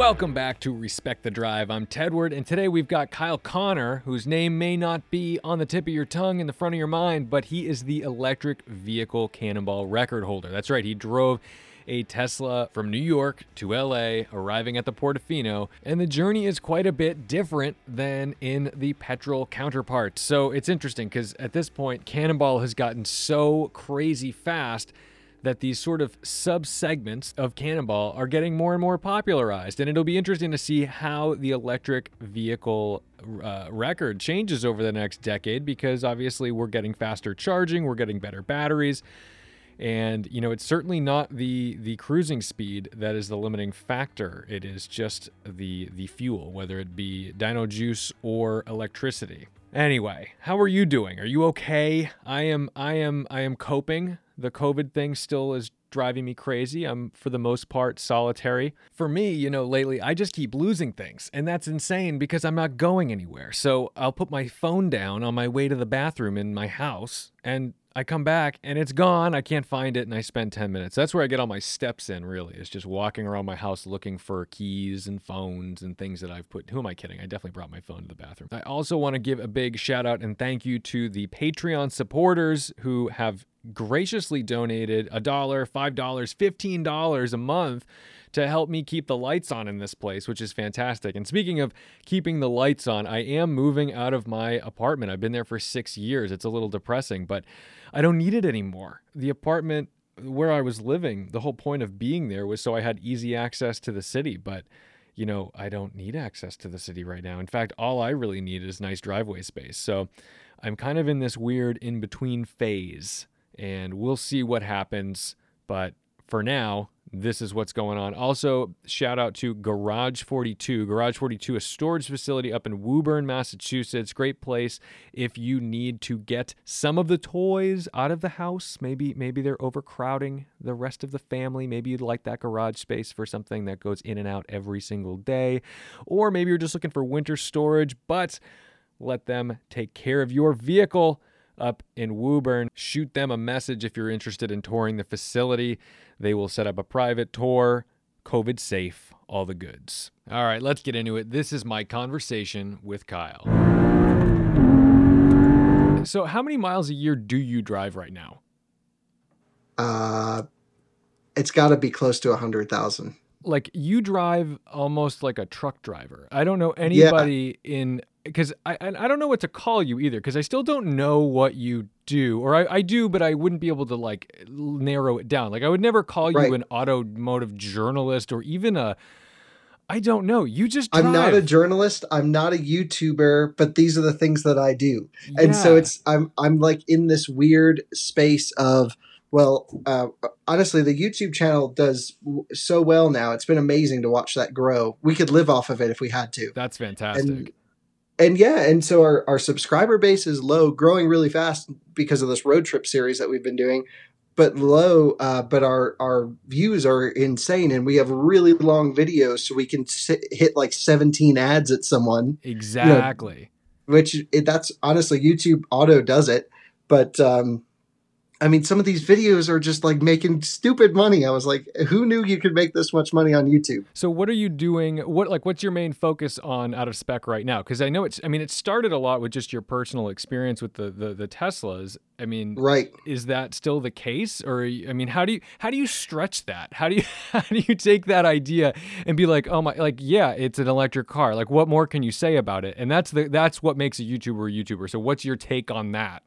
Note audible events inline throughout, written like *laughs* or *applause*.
Welcome back to Respect the Drive. I'm Tedward, and today we've got Kyle Conner, whose name may not be on the tip of your tongue in the front of your mind, but he is the electric vehicle cannonball record holder. That's right, he drove a Tesla from New York to LA, arriving at the Portofino, and the journey is quite a bit different than in the petrol counterpart. So it's interesting because at this point, Cannonball has gotten so crazy fast that these sort of sub segments of Cannonball are getting more and more popularized. And it'll be interesting to see how the electric vehicle uh, record changes over the next decade because obviously we're getting faster charging, we're getting better batteries. And you know, it's certainly not the the cruising speed that is the limiting factor. It is just the the fuel, whether it be dino juice or electricity. Anyway, how are you doing? Are you okay? I am I am I am coping the COVID thing still is driving me crazy. I'm, for the most part, solitary. For me, you know, lately, I just keep losing things. And that's insane because I'm not going anywhere. So I'll put my phone down on my way to the bathroom in my house and I come back and it's gone. I can't find it and I spend 10 minutes. That's where I get all my steps in, really. It's just walking around my house looking for keys and phones and things that I've put. Who am I kidding? I definitely brought my phone to the bathroom. I also want to give a big shout out and thank you to the Patreon supporters who have graciously donated a dollar, five dollars, fifteen dollars a month to help me keep the lights on in this place, which is fantastic. And speaking of keeping the lights on, I am moving out of my apartment. I've been there for six years. It's a little depressing, but I don't need it anymore. The apartment where I was living, the whole point of being there was so I had easy access to the city, but you know, I don't need access to the city right now. In fact, all I really need is nice driveway space. So I'm kind of in this weird in between phase and we'll see what happens. But for now, this is what's going on. Also, shout out to Garage 42. Garage 42, a storage facility up in Woburn, Massachusetts. Great place if you need to get some of the toys out of the house. Maybe maybe they're overcrowding the rest of the family. Maybe you'd like that garage space for something that goes in and out every single day. Or maybe you're just looking for winter storage, but let them take care of your vehicle up in Woburn. Shoot them a message if you're interested in touring the facility. They will set up a private tour, COVID safe, all the goods. All right, let's get into it. This is my conversation with Kyle. So, how many miles a year do you drive right now? Uh, it's got to be close to a hundred thousand. Like you drive almost like a truck driver. I don't know anybody yeah. in because I I don't know what to call you either because I still don't know what you do or I, I do but I wouldn't be able to like narrow it down like I would never call right. you an automotive journalist or even a I don't know you just drive. I'm not a journalist I'm not a YouTuber but these are the things that I do yeah. and so it's I'm I'm like in this weird space of well, uh, honestly, the YouTube channel does so well now. It's been amazing to watch that grow. We could live off of it if we had to. That's fantastic. And and yeah, and so our, our subscriber base is low, growing really fast because of this road trip series that we've been doing, but low. Uh, but our our views are insane, and we have really long videos, so we can sit, hit like seventeen ads at someone. Exactly. You know, which it, that's honestly YouTube auto does it, but um, I mean, some of these videos are just like making stupid money. I was like, who knew you could make this much money on YouTube? So, what are you doing? What like what's your main focus on out of spec right now? Because I know it's. I mean, it started a lot with just your personal experience with the, the the Teslas. I mean, right? Is that still the case, or I mean, how do you how do you stretch that? How do you *laughs* how do you take that idea and be like, oh my, like yeah, it's an electric car. Like, what more can you say about it? And that's the that's what makes a YouTuber a YouTuber. So, what's your take on that?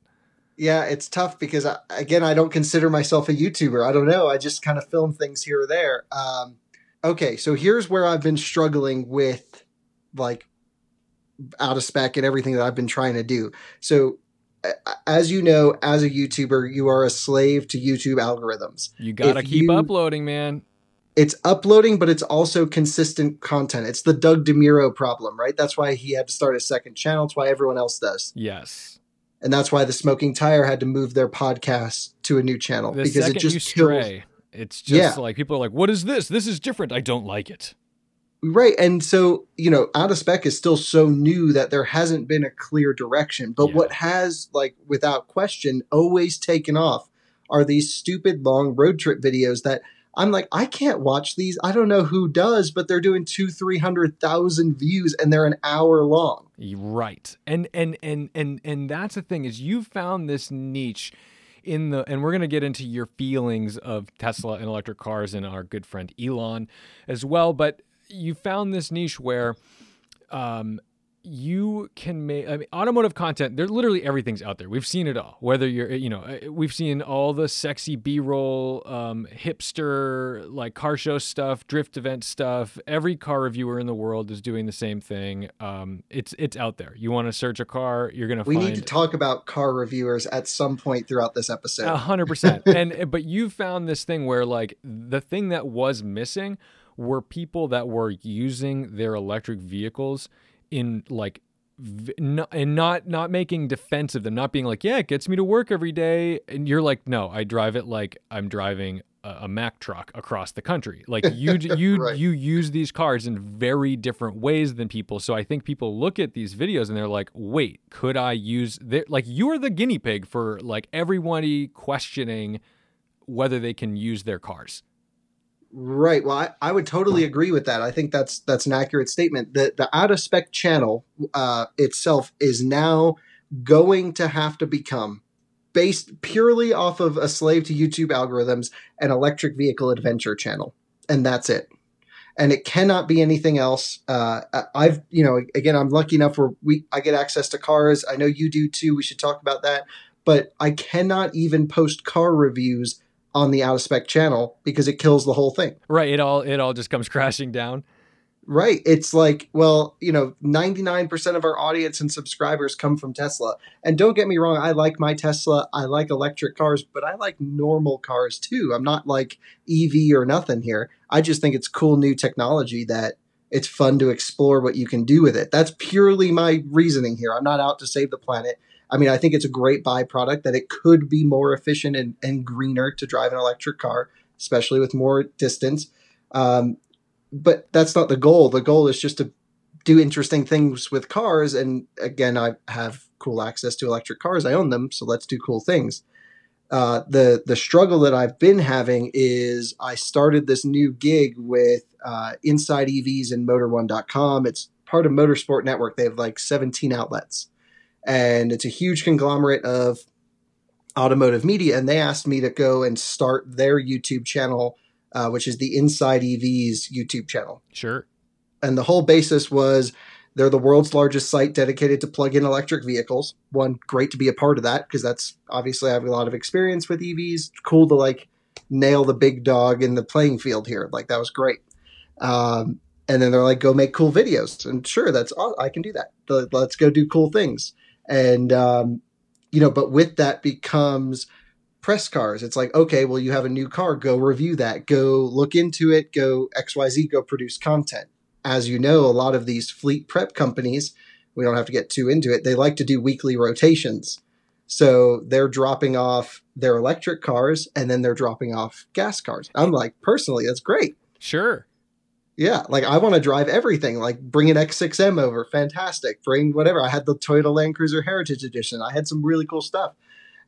Yeah, it's tough because I, again, I don't consider myself a YouTuber. I don't know. I just kind of film things here or there. Um, okay, so here's where I've been struggling with like out of spec and everything that I've been trying to do. So as you know, as a YouTuber, you are a slave to YouTube algorithms. You got to keep you, uploading, man. It's uploading, but it's also consistent content. It's the Doug DeMuro problem, right? That's why he had to start a second channel. It's why everyone else does. Yes and that's why the Smoking Tire had to move their podcast to a new channel the because it just you stray, kills. It's just yeah. like people are like, "What is this? This is different. I don't like it." Right, and so you know, out of spec is still so new that there hasn't been a clear direction. But yeah. what has, like, without question, always taken off are these stupid long road trip videos that I'm like, I can't watch these. I don't know who does, but they're doing two, three hundred thousand views, and they're an hour long. Right, and and and and and that's the thing is you found this niche in the and we're going to get into your feelings of Tesla and electric cars and our good friend Elon as well, but you found this niche where um, you can make I mean, automotive content there literally everything's out there. We've seen it all whether you're you know uh, we've seen all the sexy b-roll um, hipster like car show stuff drift event stuff. Every car reviewer in the world is doing the same thing. Um, it's it's out there. You want to search a car you're gonna we find need to talk about car reviewers at some point throughout this episode. A hundred percent. *laughs* And but you found this thing where like the thing that was missing were people that were using their electric vehicles in like no, and not not making defense of them not being like yeah it gets me to work every day. And you're like no i drive it like i'm driving a, a mack truck across the country. Like you *laughs* you Right. you use these cars in very different ways than people. So i think people look at these videos and they're like wait could i use their like you're the guinea pig for like everybody questioning whether they can use their cars Right. Well, I, I would totally agree with that. I think that's that's an accurate statement. The the out of spec channel uh, itself is now going to have to become based purely off of a slave to YouTube algorithms an electric vehicle adventure channel, and that's it. And it cannot be anything else. Uh, I've you know again I'm lucky enough where we I get access to cars. I know you do too. We should talk about that. But I cannot even post car reviews on the out of spec channel because it kills the whole thing. right it all it all just comes *laughs* crashing down Right. It's like, well, you know, 99% of our audience and subscribers come from Tesla. And don't get me wrong, I like my Tesla. I like electric cars, but I like normal cars too. I'm not like EV or nothing here. I just think it's cool new technology that it's fun to explore what you can do with it. That's purely my reasoning here. I'm not out to save the planet. I mean, I think it's a great byproduct that it could be more efficient and, and greener to drive an electric car, especially with more distance. Um, but that's not the goal. The goal is just to do interesting things with cars. And again, I have cool access to electric cars. I own them, so let's do cool things. Uh, the the struggle that I've been having is I started this new gig with uh, Inside EVs and Motor1.com. It's part of Motorsport Network. They have like 17 outlets, and it's a huge conglomerate of automotive media. And they asked me to go and start their YouTube channel uh, which is the Inside EVs YouTube channel. sure And the whole basis was they're the world's largest site dedicated to plug in electric vehicles. One, great to be a part of that because that's obviously I have a lot of experience with EVs. Cool to like nail the big dog in the playing field here. Like that was great. Um, and then they're like, go make cool videos. And sure, that's all I can do that. Let's go do cool things. And, um, you know, but with that becomes press cars. It's like, okay, well, you have a new car, go review that, go look into it, go XYZ, go produce content. As you know, a lot of these fleet prep companies, we don't have to get too into it, they like to do weekly rotations. So they're dropping off their electric cars and then they're dropping off gas cars. I'm like, personally, that's great. sure Yeah, like I want to drive everything. Like bring an X6M over, fantastic. Bring whatever. I had the Toyota Land Cruiser Heritage Edition. I had some really cool stuff,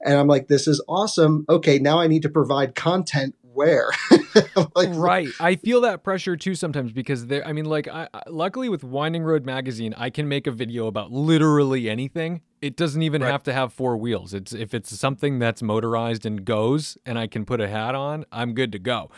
and I'm like, this is awesome. Okay, now I need to provide content where. *laughs* like, right i feel that pressure too sometimes because there i mean like I, I- luckily with winding road magazine i can make a video about literally anything it doesn't even Right. have to have four wheels it's if it's something that's motorized and goes and i can put a hat on i'm good to go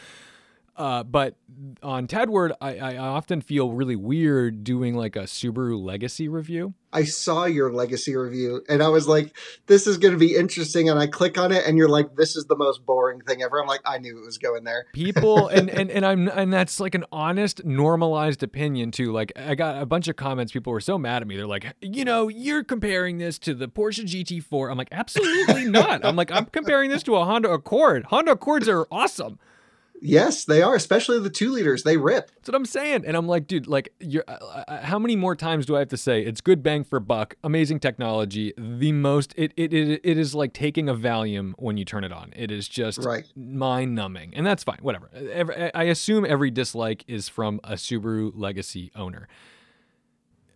uh, but on Tedward, I, I often feel really weird doing like a Subaru Legacy review. I saw your legacy review, and I was like, this is going to be interesting. And I click on it, and you're like, this is the most boring thing ever. I'm like, I knew it was going there. people *laughs* and, and and i'm and that's like an honest normalized opinion too like i got a bunch of comments people were so mad at me they're like you know you're comparing this to the porsche gt4 i'm like absolutely not i'm like i'm comparing this to a honda accord honda accords are awesome Yes, they are, especially the two liters. They rip. that's what i'm saying and i'm like dude like you're uh, uh, how many more times do i have to say it's good bang for buck amazing technology the most it it, it, it is like taking a valium when you turn it on it is just Right. mind numbing, and that's fine. Whatever. Every, I assume every dislike is from a Subaru Legacy owner.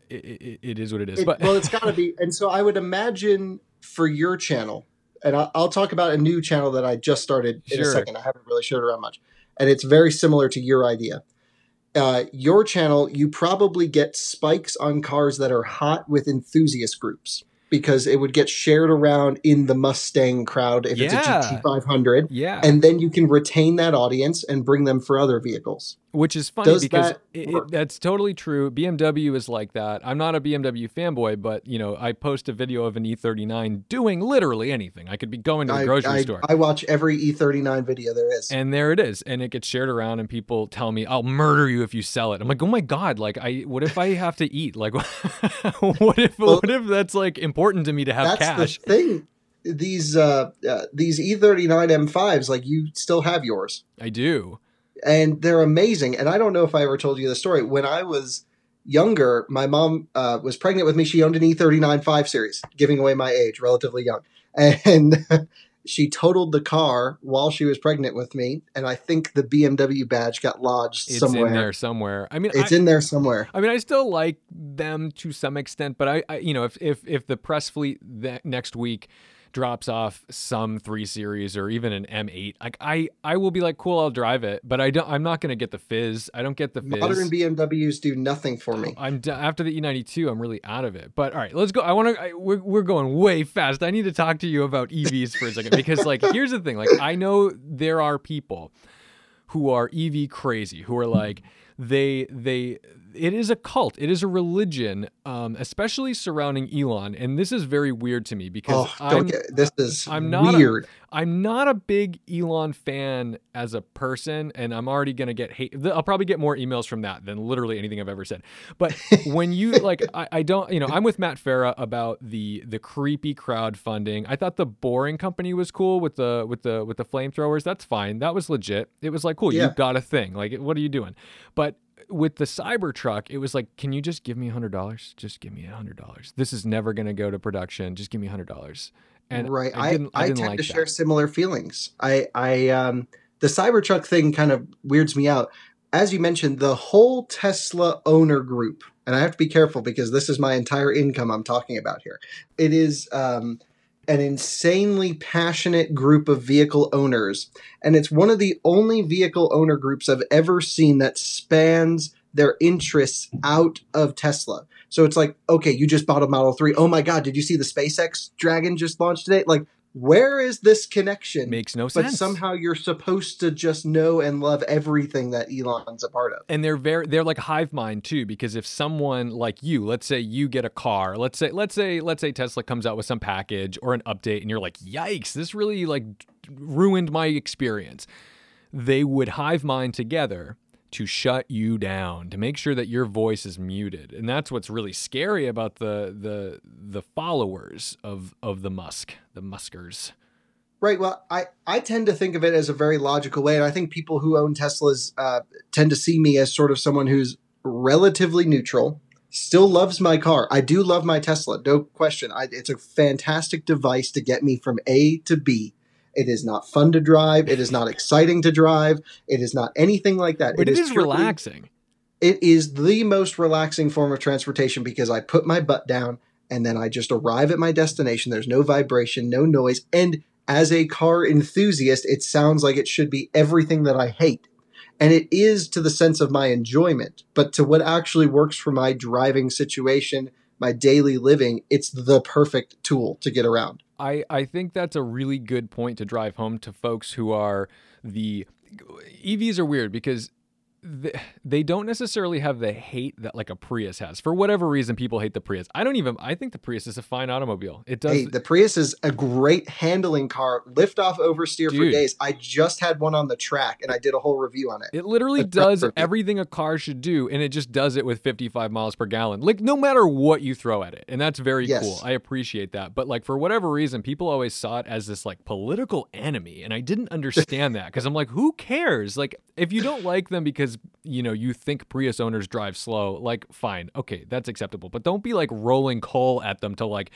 It, it, it is what it is. It- but well, it's *laughs* got to be. And so I would imagine for your channel, and I'll, I'll talk about a new channel that I just started in Sure. a second. I haven't really showed around much. And it's very similar to your idea. Uh, your channel, you probably get spikes on cars that are hot with enthusiast groups because it would get shared around in the Mustang crowd if it's a Yeah. GT500. Yeah. And then you can retain that audience and bring them for other vehicles. Which is funny Does because that it, it, that's totally true. BMW is like that. I'm not a BMW fanboy, but you know, I post a video of an E39 doing literally anything. I could be going to the I, grocery I, store. I watch every E39 video there is. and there it is and it gets shared around and people tell me i'll murder you if you sell it i'm like oh my god like i what if i have to eat like *laughs* what if Well, what if that's like important to me to have That's cash the thing. These uh, uh, these E39 M5s, like you still have yours. i do and they're amazing. And I don't know if I ever told you the story. When I was younger, my mom uh, was pregnant with me. She owned an E39 5 Series, giving away my age, relatively young. *laughs* And she totaled the car while she was pregnant with me. And I think the BMW badge got lodged it's somewhere. in there somewhere i mean It's I, in there somewhere. I mean, I still like them to some extent, but I, I you know, if if if the press fleet that next week drops off some three series or even an M8, like I, I will be like, cool, I'll drive it, but I don't, I'm not gonna get the fizz. I don't get the fizz. Modern BMWs do nothing for me. I'm d- after the E92. I'm really out of it. But all right, let's go. I want to. We're we're going way fast. I need to talk to you about EVs for a second because, like, *laughs* here's the thing. Like, I know there are people who are EV crazy who are like they they. It is a cult. It is a religion, um, especially surrounding Elon. And this is very weird to me because Oh, I'm get this is I'm not a- weird. I'm not a big Elon fan as a person, and I'm already gonna get hate. I'll probably get more emails from that than literally anything I've ever said. But *laughs* when you like, I, I don't, you know, I'm with Matt Farah about the the creepy crowdfunding. I thought the Boring Company was cool with the with the with the flamethrowers. That's fine. That was legit. It was like, cool, Yeah. you got a thing. Like, what are you doing? But with the Cybertruck, it was like, can you just give me a hundred dollars? Just give me a hundred dollars. This is never gonna go to production. Just give me a hundred dollars. And right. I I, I, I, tend like to that. share similar feelings. I, I, um, the Cybertruck thing kind of weirds me out. As you mentioned, the whole Tesla owner group, and I have to be careful because this is my entire income I'm talking about here. It is um, an insanely passionate group of vehicle owners, and it's one of the only vehicle owner groups I've ever seen that spans their interests out of Tesla. So it's like, okay, you just bought a Model 3. Oh my God, did you see the SpaceX Dragon just launched today? Like, where is this connection? makes no sense. but somehow you're supposed to just know and love everything that Elon's a part of. and they're very they're like hive mind too because if someone like you let's say you get a car let's say let's say let's say tesla comes out with some package or an update and you're like yikes this really like ruined my experience they would hive mind together to shut you down to make sure that your voice is muted and that's what's really scary about the the the followers of of the musk the muskers Right. Well, I, I tend to think of it as a very logical way. And I think people who own Teslas uh, tend to see me as sort of someone who's relatively neutral, still loves my car. I do love my Tesla, no question. I, it's a fantastic device to get me from A to B. It is not fun to drive. It is not exciting to drive. It is not anything like that. but it is purely- relaxing It is the most relaxing form of transportation because I put my butt down and then I just arrive at my destination. There's no vibration, no noise. And as a car enthusiast, it sounds like it should be everything that I hate. And it is to the sense of my enjoyment, but to what actually works for my driving situation, my daily living, it's the perfect tool to get around. I, I think that's a really good point to drive home to folks who are the EVs are weird because they, don't necessarily have the hate that like a Prius has. For whatever reason, people hate the Prius. I don't even. I think the Prius is a fine automobile. It does. Hey, the Prius is a great handling car, lift off oversteer for days. I just had one on the track and I did a whole review on it. It literally does everything a car should do, and it just does it with 55 miles per gallon. Like, no matter what you throw at it. And that's very Yes. cool. I appreciate that. But, like, for whatever reason, people always saw it as this, like, political enemy. And I didn't understand that because I'm like, who cares? Like, if you don't like them because, you know, you think Prius owners drive slow, like, fine. Okay, that's acceptable. But don't be, like, rolling coal at them to, like,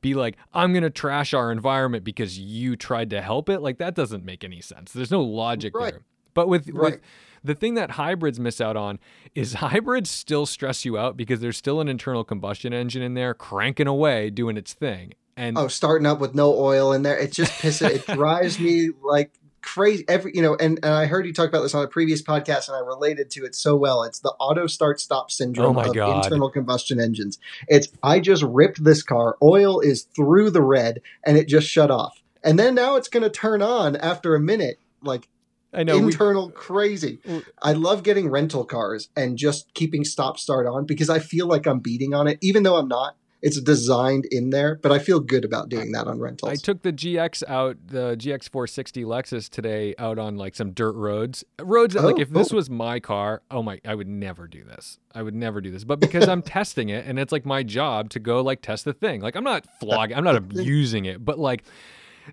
be like, I'm gonna trash our environment because you tried to help it. Like that doesn't make any sense. There's no logic Right. there. But with with the thing that hybrids miss out on is *laughs* hybrids still stress you out because there's still an internal combustion engine in there cranking away doing its thing. And Oh, starting up with no oil in there. It just pisses. it *laughs* drives me like crazy every you know and, and i heard you talk about this on a previous podcast and i related to it so well. It's the auto start stop syndrome Oh of God. internal combustion engines. It's i just ripped this car oil is through the red and it just shut off. And then now it's going to turn on after a minute like I know. we- internal crazy. We- i love getting rental cars and just keeping stop start on because i feel like i'm beating on it even though i'm not it's designed in there but i feel good about doing that on rentals I took the GX out, the GX 460 Lexus today out on like some dirt roads. Roads that, like, Oh, if this oh. was my car, oh my, I would never do this. I would never do this. But because I'm *laughs* testing it and it's like my job to go like test the thing. Like, I'm not flogging, I'm not *laughs* abusing it, but like,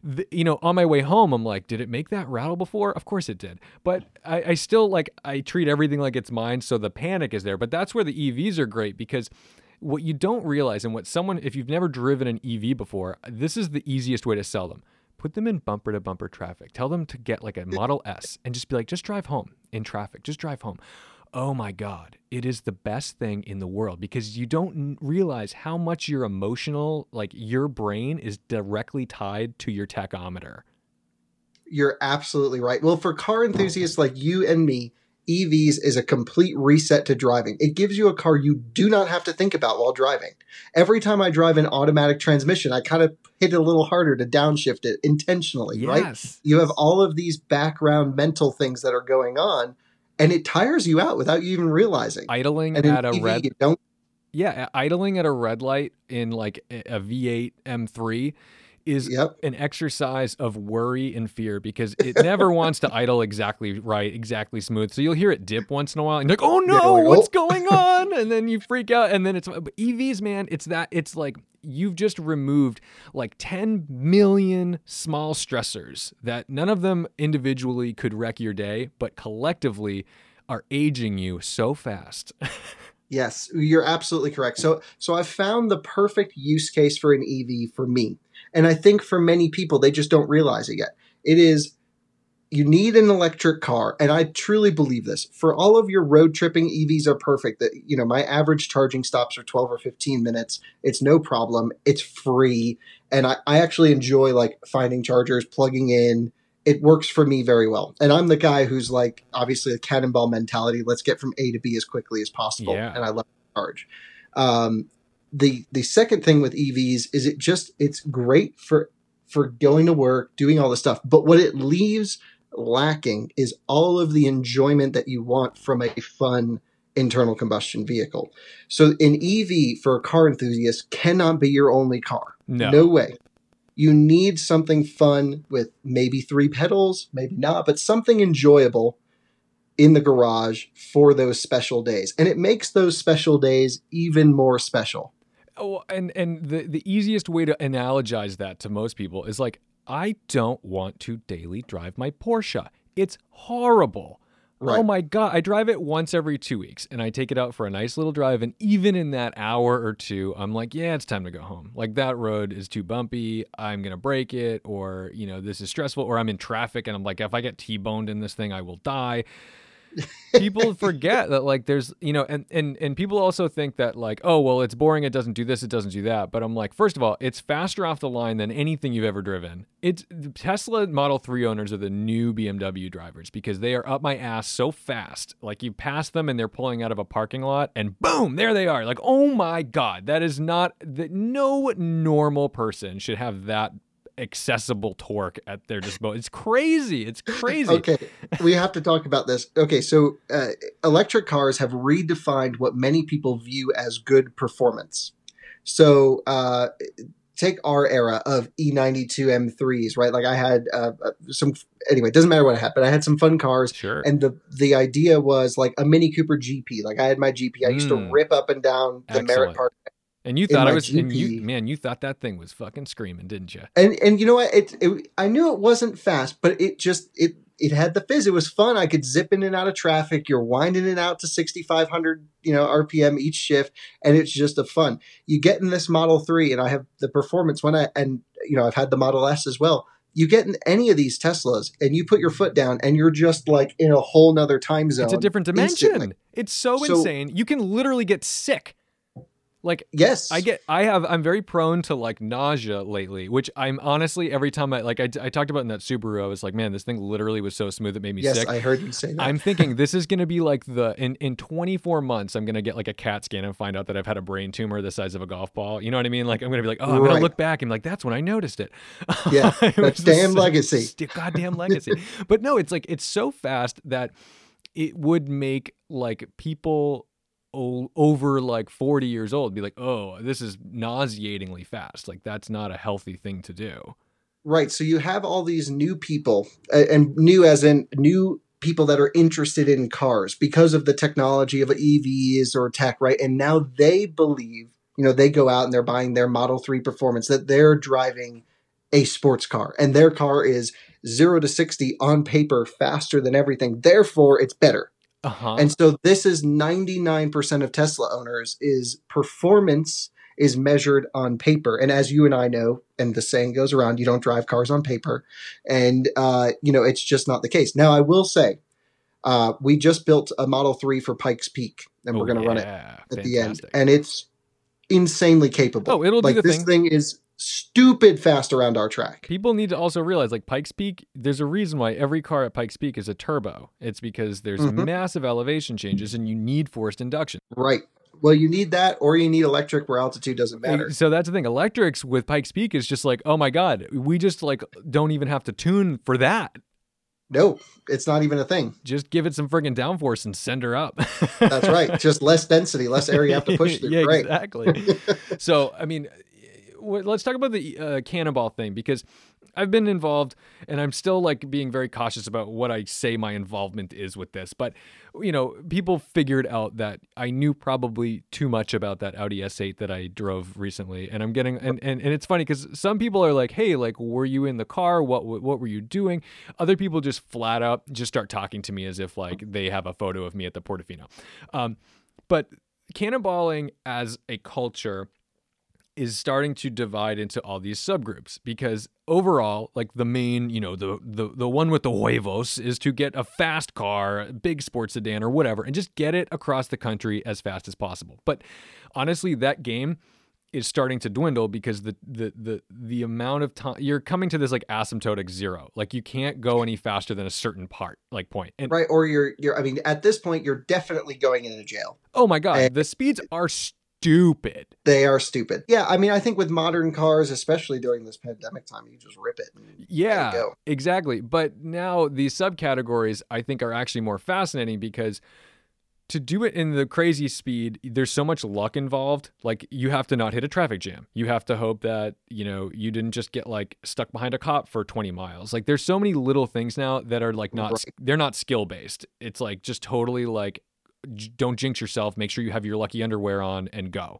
the, you know, on my way home, I'm like, did it make that rattle before? Of course it did. But I, I still like, I treat everything like it's mine. So the panic is there. But that's where the EVs are great because what you don't realize and what someone, if you've never driven an EV before, this is the easiest way to sell them. Put them in bumper to bumper traffic. Tell them to get like a Model S and just be like, just drive home in traffic. Just drive home. Oh my God, it is the best thing in the world because you don't realize how much your emotional, like your brain is directly tied to your tachometer. You're absolutely right. Well, for car enthusiasts like you and me, EVs is a complete reset to driving. It gives you a car you do not have to think about while driving. Every time I drive an automatic transmission, I kind of hit it a little harder to downshift it intentionally, right? Yes. You have all of these background mental things that are going on, and it tires you out without you even realizing. Idling and at a EV, red you don't Yeah, idling at a red light in like a V8 M3 is Yep. an exercise of worry and fear because it never *laughs* wants to idle exactly right, exactly smooth. So you'll hear it dip once in a while and you're like, oh Yeah, no, like, what's oh. going *laughs* on? And then you freak out. And then it's but EVs, man, it's that it's like you've just removed like 10 million small stressors that none of them individually could wreck your day, but collectively are aging you so fast. *laughs* Yes, you're absolutely correct. So so I've found the perfect use case for an EV for me. And I think for many people they just don't realize it yet. It is you need an electric car and I truly believe this. For all of your road tripping EVs are perfect. That you know, my average charging stops are 12 or 15 minutes. It's no problem. It's free and I, I actually enjoy like finding chargers, plugging in. It works for me very well. And I'm the guy who's like obviously a cannonball mentality. Let's get from A to B as quickly as possible. Yeah. And I love to charge. Um, the the second thing with EVs is it just it's great for for going to work, doing all this stuff. But what it leaves lacking is all of the enjoyment that you want from a fun internal combustion vehicle. So an EV for a car enthusiast cannot be your only car. No. No way. You need something fun with maybe three pedals, maybe not, but something enjoyable in the garage for those special days. And it makes those special days even more special. Oh, and and the the easiest way to analogize that to most people is like I don't want to daily drive my Porsche. It's horrible. Oh my god, I drive it once every 2 weeks and I take it out for a nice little drive and even in that hour or two I'm like, yeah, it's time to go home. Like that road is too bumpy, I'm going to break it or, you know, this is stressful or I'm in traffic and I'm like if I get T-boned in this thing I will die people forget that like there's you know and and and people also think that like oh well it's boring it doesn't do this it doesn't do that. But i'm like first of all it's faster off the line than anything you've ever driven. It's tesla model 3 owners are the new bmw drivers because they are up my ass so fast. Like you pass them and they're pulling out of a parking lot and boom there they are. Like oh my god that is not that no normal person should have that accessible torque at their disposal it's crazy it's crazy Okay, we have to talk about this. Okay, so uh, electric cars have redefined what many people view as good performance. So uh, take our era of E E92 M3s, right? Like I had uh, uh, some. Anyway, it doesn't matter what I had, but I had some fun cars. sure And the the idea was like a Mini Cooper GP. Like I had my GP. I used to Mm. rip up and down the Excellent. Merritt Park And you thought I was, and you, man, you thought that thing was fucking screaming, didn't you? and and you know what it, it i knew it wasn't fast but it just it it had the fizz it was fun i could zip in and out of traffic you're winding it out to 6500 you know rpm each shift and it's just a fun you get in this model 3 and i have the performance when i and you know i've had the model s as well you get in any of these teslas and you put your foot down and you're just like in a whole nother time zone It's a different dimension. instantly. It's so, So- insane. You can literally get sick. Like yes, I get, I have, I'm very prone to like nausea lately, which I'm honestly every time I like, I, I talked about in that Subaru, I was like, man, this thing literally was so smooth it made me yes, sick. I heard you say that. I'm thinking *laughs* this is going to be like the in in 24 months I'm going to get like a CAT scan and find out that I've had a brain tumor the size of a golf ball. You know what I mean? Like I'm going to be like, oh, I'm gonna look back and be like that's when I noticed it. *laughs* Yeah, It damn legacy. *laughs* st- goddamn legacy. but no, it's like it's so fast that it would make like people over like 40 years old be like, "Oh, this is nauseatingly fast." Like that's not a healthy thing to do. Right. So you have all these new people, and new as in new people that are interested in cars because of the technology of EVs or tech, right? And now they believe, you know, they go out and they're buying their Model 3 performance that they're driving a sports car and their car is 0 to 60 on paper faster than everything. Therefore, it's better. Uh-huh. And so this is 99% of Tesla owners is performance is measured on paper. And as you and I know, and the saying goes around, you don't drive cars on paper. And, uh, you know, it's just not the case. Now, I will say, uh, we just built a Model 3 for Pikes Peak, and we're Oh, going to run it yeah. at the end. And it's insanely capable. Oh, it'll do like the this thing. thing is stupid fast around our track. People need to also realize, like Pikes Peak, there's a reason why every car at Pikes Peak is a turbo. It's because there's Mhm. massive elevation changes and you need forced induction. Right. Well, you need that, or you need electric where altitude doesn't matter. So that's the thing. Electrics with Pikes Peak is just like, oh my god, we just like don't even have to tune for that. No, it's not even a thing. Just give it some friggin' downforce and send her up. That's right. Just less density, less area you have to push *laughs* through. yeah, right. exactly. *laughs* so, I mean, let's talk about the uh, cannonball thing because I've been involved and I'm still like being very cautious about what I say my involvement is with this. But, you know, people figured out that I knew probably too much about that Audi S8 that I drove recently. And I'm getting, and, and, and it's funny because some people are like, hey, like, were you in the car? What, what were you doing? Other people just flat out just start talking to me as if like they have a photo of me at the Portofino. Um, but cannonballing as a culture is starting to divide into all these subgroups because overall like the main you know the the, the one with the huevos is to get a fast car big sports sedan or whatever and just get it across the country as fast as possible but honestly that game is starting to dwindle because the the the the amount of time you're coming to this like asymptotic zero like you can't go any faster than a certain part like point and Right. Or you're you're I mean, at this point you're definitely going into jail. oh my god And- the speeds are stupid They are stupid. Yeah, I mean, I think with modern cars, especially during this pandemic time, you just rip it. Yeah, go. exactly. But now these subcategories I think are actually more fascinating because to do it in the crazy speed, there's so much luck involved. Like you have to not hit a traffic jam. You have to hope that, you know, you didn't just get like stuck behind a cop for 20 miles. Like there's so many little things now that are like not Right. they're not skill based. It's like just totally like don't jinx yourself, make sure you have your lucky underwear on and go.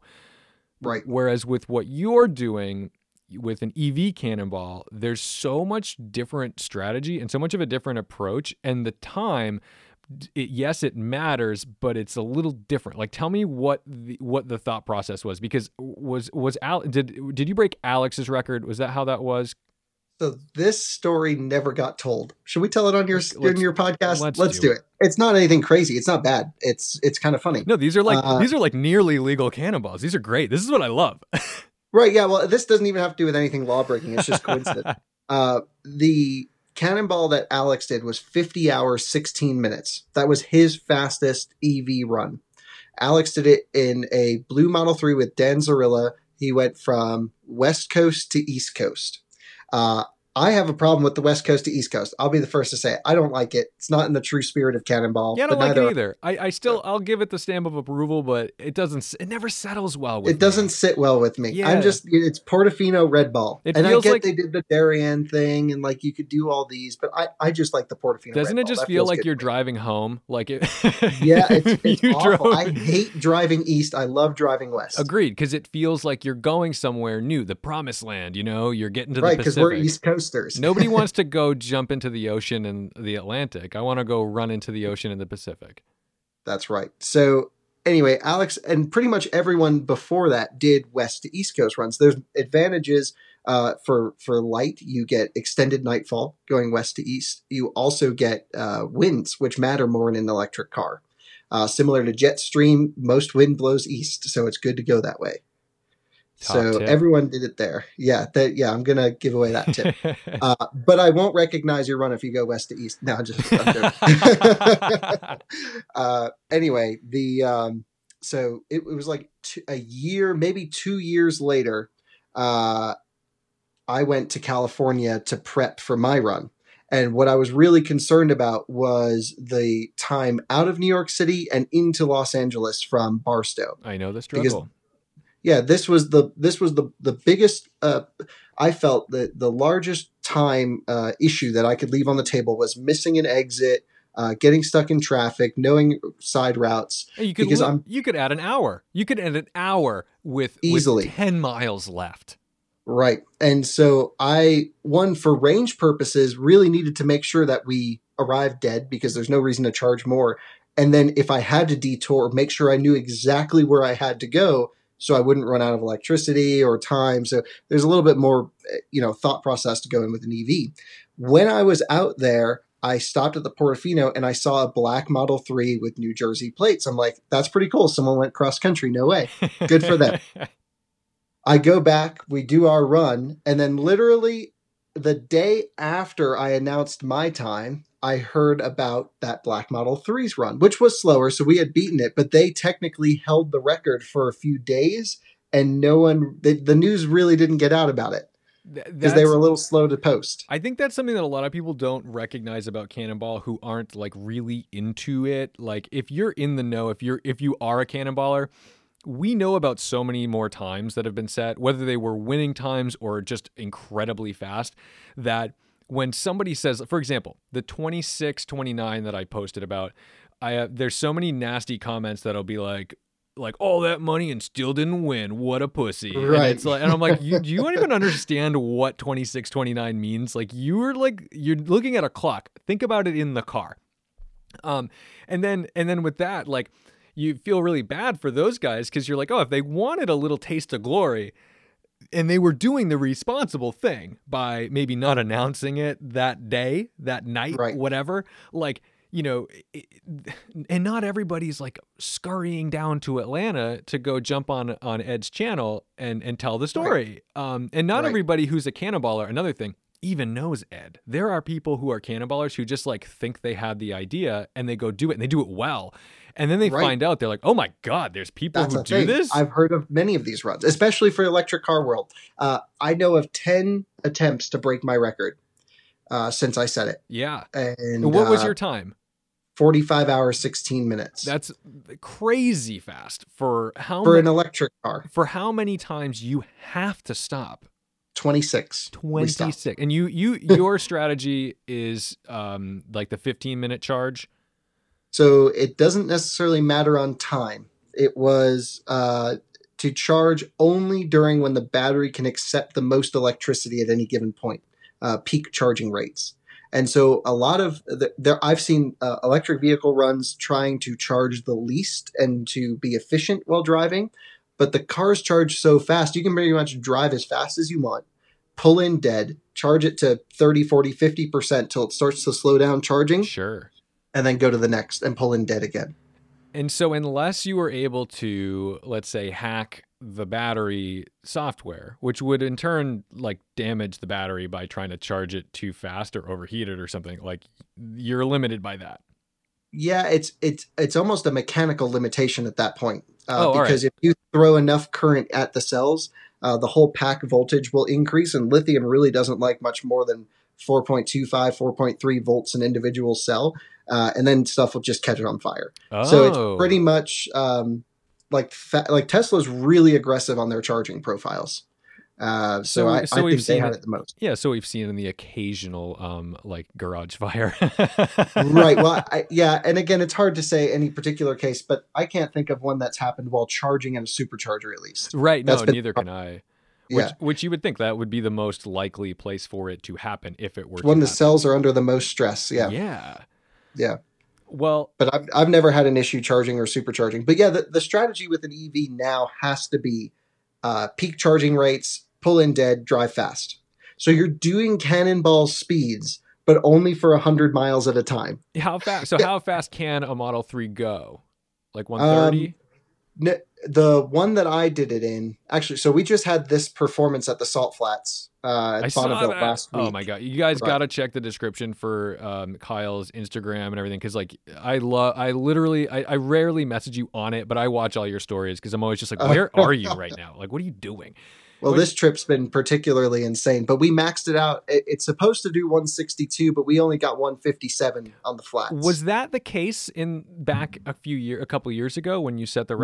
Right. Whereas with what you're doing with an EV cannonball, there's so much different strategy and so much of a different approach. And the time, it, yes, it matters, but it's a little different. Like, tell me what the, what the thought process was because was was Al did did you break Alex's record? Was that how that was? So this story never got told. Should we tell it on your Let's- on your podcast? let's do do it. It's not anything crazy. It's not bad. It's it's kind of funny. No, these are like Uh, these are like nearly legal cannonballs. These are great. This is what I love. *laughs* Right. Yeah. Well, this doesn't even have to do with anything law breaking. It's just coincidence. *laughs* uh, the cannonball that Alex did was 50 hours, 16 minutes. That was his fastest EV run. Alex did it in a blue Model 3 with Dan Zarilla. He went from West Coast to East Coast. Uh, I have a problem with the West Coast to East Coast. I'll be the first to say it. I don't like it. It's not in the true spirit of Cannonball. Yeah, I don't but like it either. I, I still I'll give it the stamp of approval, but it doesn't. It never settles well with. It me. doesn't sit well with me. Yeah. I'm just it's Portofino Red Ball, It and I get like- they did the Darien thing, and like you could do all these, but I I just like the Portofino. Doesn't it just feel like you're driving home? Like it. *laughs* Yeah, it's, *laughs* it's you awful. drove- I hate driving east. I love driving west. Agreed, because it feels like you're going somewhere new, the promised land. You know, you're getting to right, the because Pacific. we're East Coasters. Nobody *laughs* wants to go jump into the ocean in the Atlantic. I want to go run into the ocean in the Pacific. That's right. So anyway, Alex and pretty much everyone before that did west to east coast runs. There's advantages uh, for for light. You get extended nightfall going west to east. You also get uh, winds, which matter more in an electric car. Uh, similar to jet stream, most wind blows east, so it's good to go that way. So tip. everyone did it there. Yeah, that yeah, I'm gonna give away that tip. *laughs* uh, but I won't recognize your run if you go west to east. No, I'm just. I'm *laughs* uh, anyway, the um, so it, it was like two, a year, maybe two years later. Uh, I went to California to prep for my run. And what I was really concerned about was the time out of New York City and into Los Angeles from Barstow. I know the Because- struggle. Yeah, this was the this was the the biggest. Uh, I felt that the largest time uh, issue that I could leave on the table was missing an exit, uh, getting stuck in traffic, knowing side routes. You could because li- I'm- you could add an hour. You could add an hour with Easily. with ten miles left. Right. And so I, one, for range purposes, really needed to make sure that we arrived dead because there's no reason to charge more. And then if I had to detour, make sure I knew exactly where I had to go so I wouldn't run out of electricity or time. So there's a little bit more, eh, you know, thought process to go in with an EV. When I was out there, I stopped at the Portofino and I saw a black Model 3 with New Jersey plates. I'm like, that's pretty cool. Someone went cross country. No way. Good for them. *laughs* I go back, we do our run, and then literally the day after I announced my time, I heard about that Black Model 3's run, which was slower, so we had beaten it, but they technically held the record for a few days, and no one, the, the news really didn't get out about it because they were a little slow to post. I think that's something that a lot of people don't recognize about Cannonball who aren't like really into it. Like if you're in the know, if you're if you are a cannonballer, we know about so many more times that have been set, whether they were winning times or just incredibly fast, that when somebody says, for example, the 26 29 that I posted about, I uh, there's so many nasty comments that'll be like, like all that money and still didn't win. What a pussy. And Right. it's like, and I'm like, you, do you don't even understand what 26 29 means? Like you were like, you're looking at a clock. Think about it in the car. Um, and then, and then with that, like you feel really bad for those guys because you're like, oh, if they wanted a little taste of glory, and they were doing the responsible thing by maybe not announcing it that day, that night, Right. whatever. Like, you know, it- and not everybody's like scurrying down to Atlanta to go jump on on Ed's channel and and tell the story. Um, and not Right. everybody who's a cannonballer, another thing, even knows Ed. There are people who are cannonballers who just like think they had the idea and they go do it and they do it well. And then they Right. find out they're like, oh my god, there's people That's who do thing. this. I've heard of many of these runs, especially for electric car world. Uh, I know of 10 attempts to break my record uh, since I said it. yeah. And what was uh, your time? 45 hours, 16 minutes. That's crazy fast for how for an electric car. for how many times you have to stop 26. 26 and you you your strategy is um like the 15 minute charge So it doesn't necessarily matter on time. It was uh, to charge only during when the battery can accept the most electricity at any given point, uh, peak charging rates. And so a lot of the, there, I've seen uh, electric vehicle runs trying to charge the least and to be efficient while driving, but the cars charge so fast you can pretty much drive as fast as you want, pull in dead, charge it to 30, 40, 50% till it starts to slow down charging sure and then go to the next and pull in dead again. and so unless you were able to let's say hack the battery software which would in turn like damage the battery by trying to charge it too fast or overheat it or something like you're limited by that. Yeah, it's it's it's almost a mechanical limitation at that point uh, Oh, because if you throw enough current at the cells, uh, the whole pack voltage will increase, and lithium really doesn't like much more than 4.25, 4.3 volts an individual cell, uh, and then stuff will just catch it on fire. oh So it's pretty much um, like fa- like Tesla's really aggressive on their charging profiles. Uh, so, So- I, so I we've think they seen had it- it the most. yeah so we've seen in the occasional um like garage fire right. Well, *laughs* I, yeah, and again, it's hard to say any particular case, but I can't think of one that's happened while charging in a supercharger, at least. Right. That's no, been- neither can I. Which, Yeah, which you would think that would be the most likely place for it to happen if it were when the happen. cells are under the most stress. Yeah, Yeah. Yeah. Well, but I've I've never had an issue charging or supercharging. But yeah, the, the strategy with an EV now has to be uh, peak charging rates, pull in dead, drive fast. So you're doing cannonball speeds, but only for hundred miles at a time. how fast? So how fast can a Model Three go? like 130. Um, the one that I did it in, actually, so we just had this performance at the Salt Flats uh, at I Bonneville that. last week. Oh my god, you guys Right. got to check the description for um, Kyle's Instagram and everything because like I love, I literally, I, I rarely message you on it, but I watch all your stories because I'm always just like, Oh. where are you *laughs* right now? Like, what are you doing? Well, this trip's been particularly insane, but we maxed it out. It, it's supposed to do 162, but we only got 157 on the flats. Was that the case in back a few year, a couple years ago when you set the No.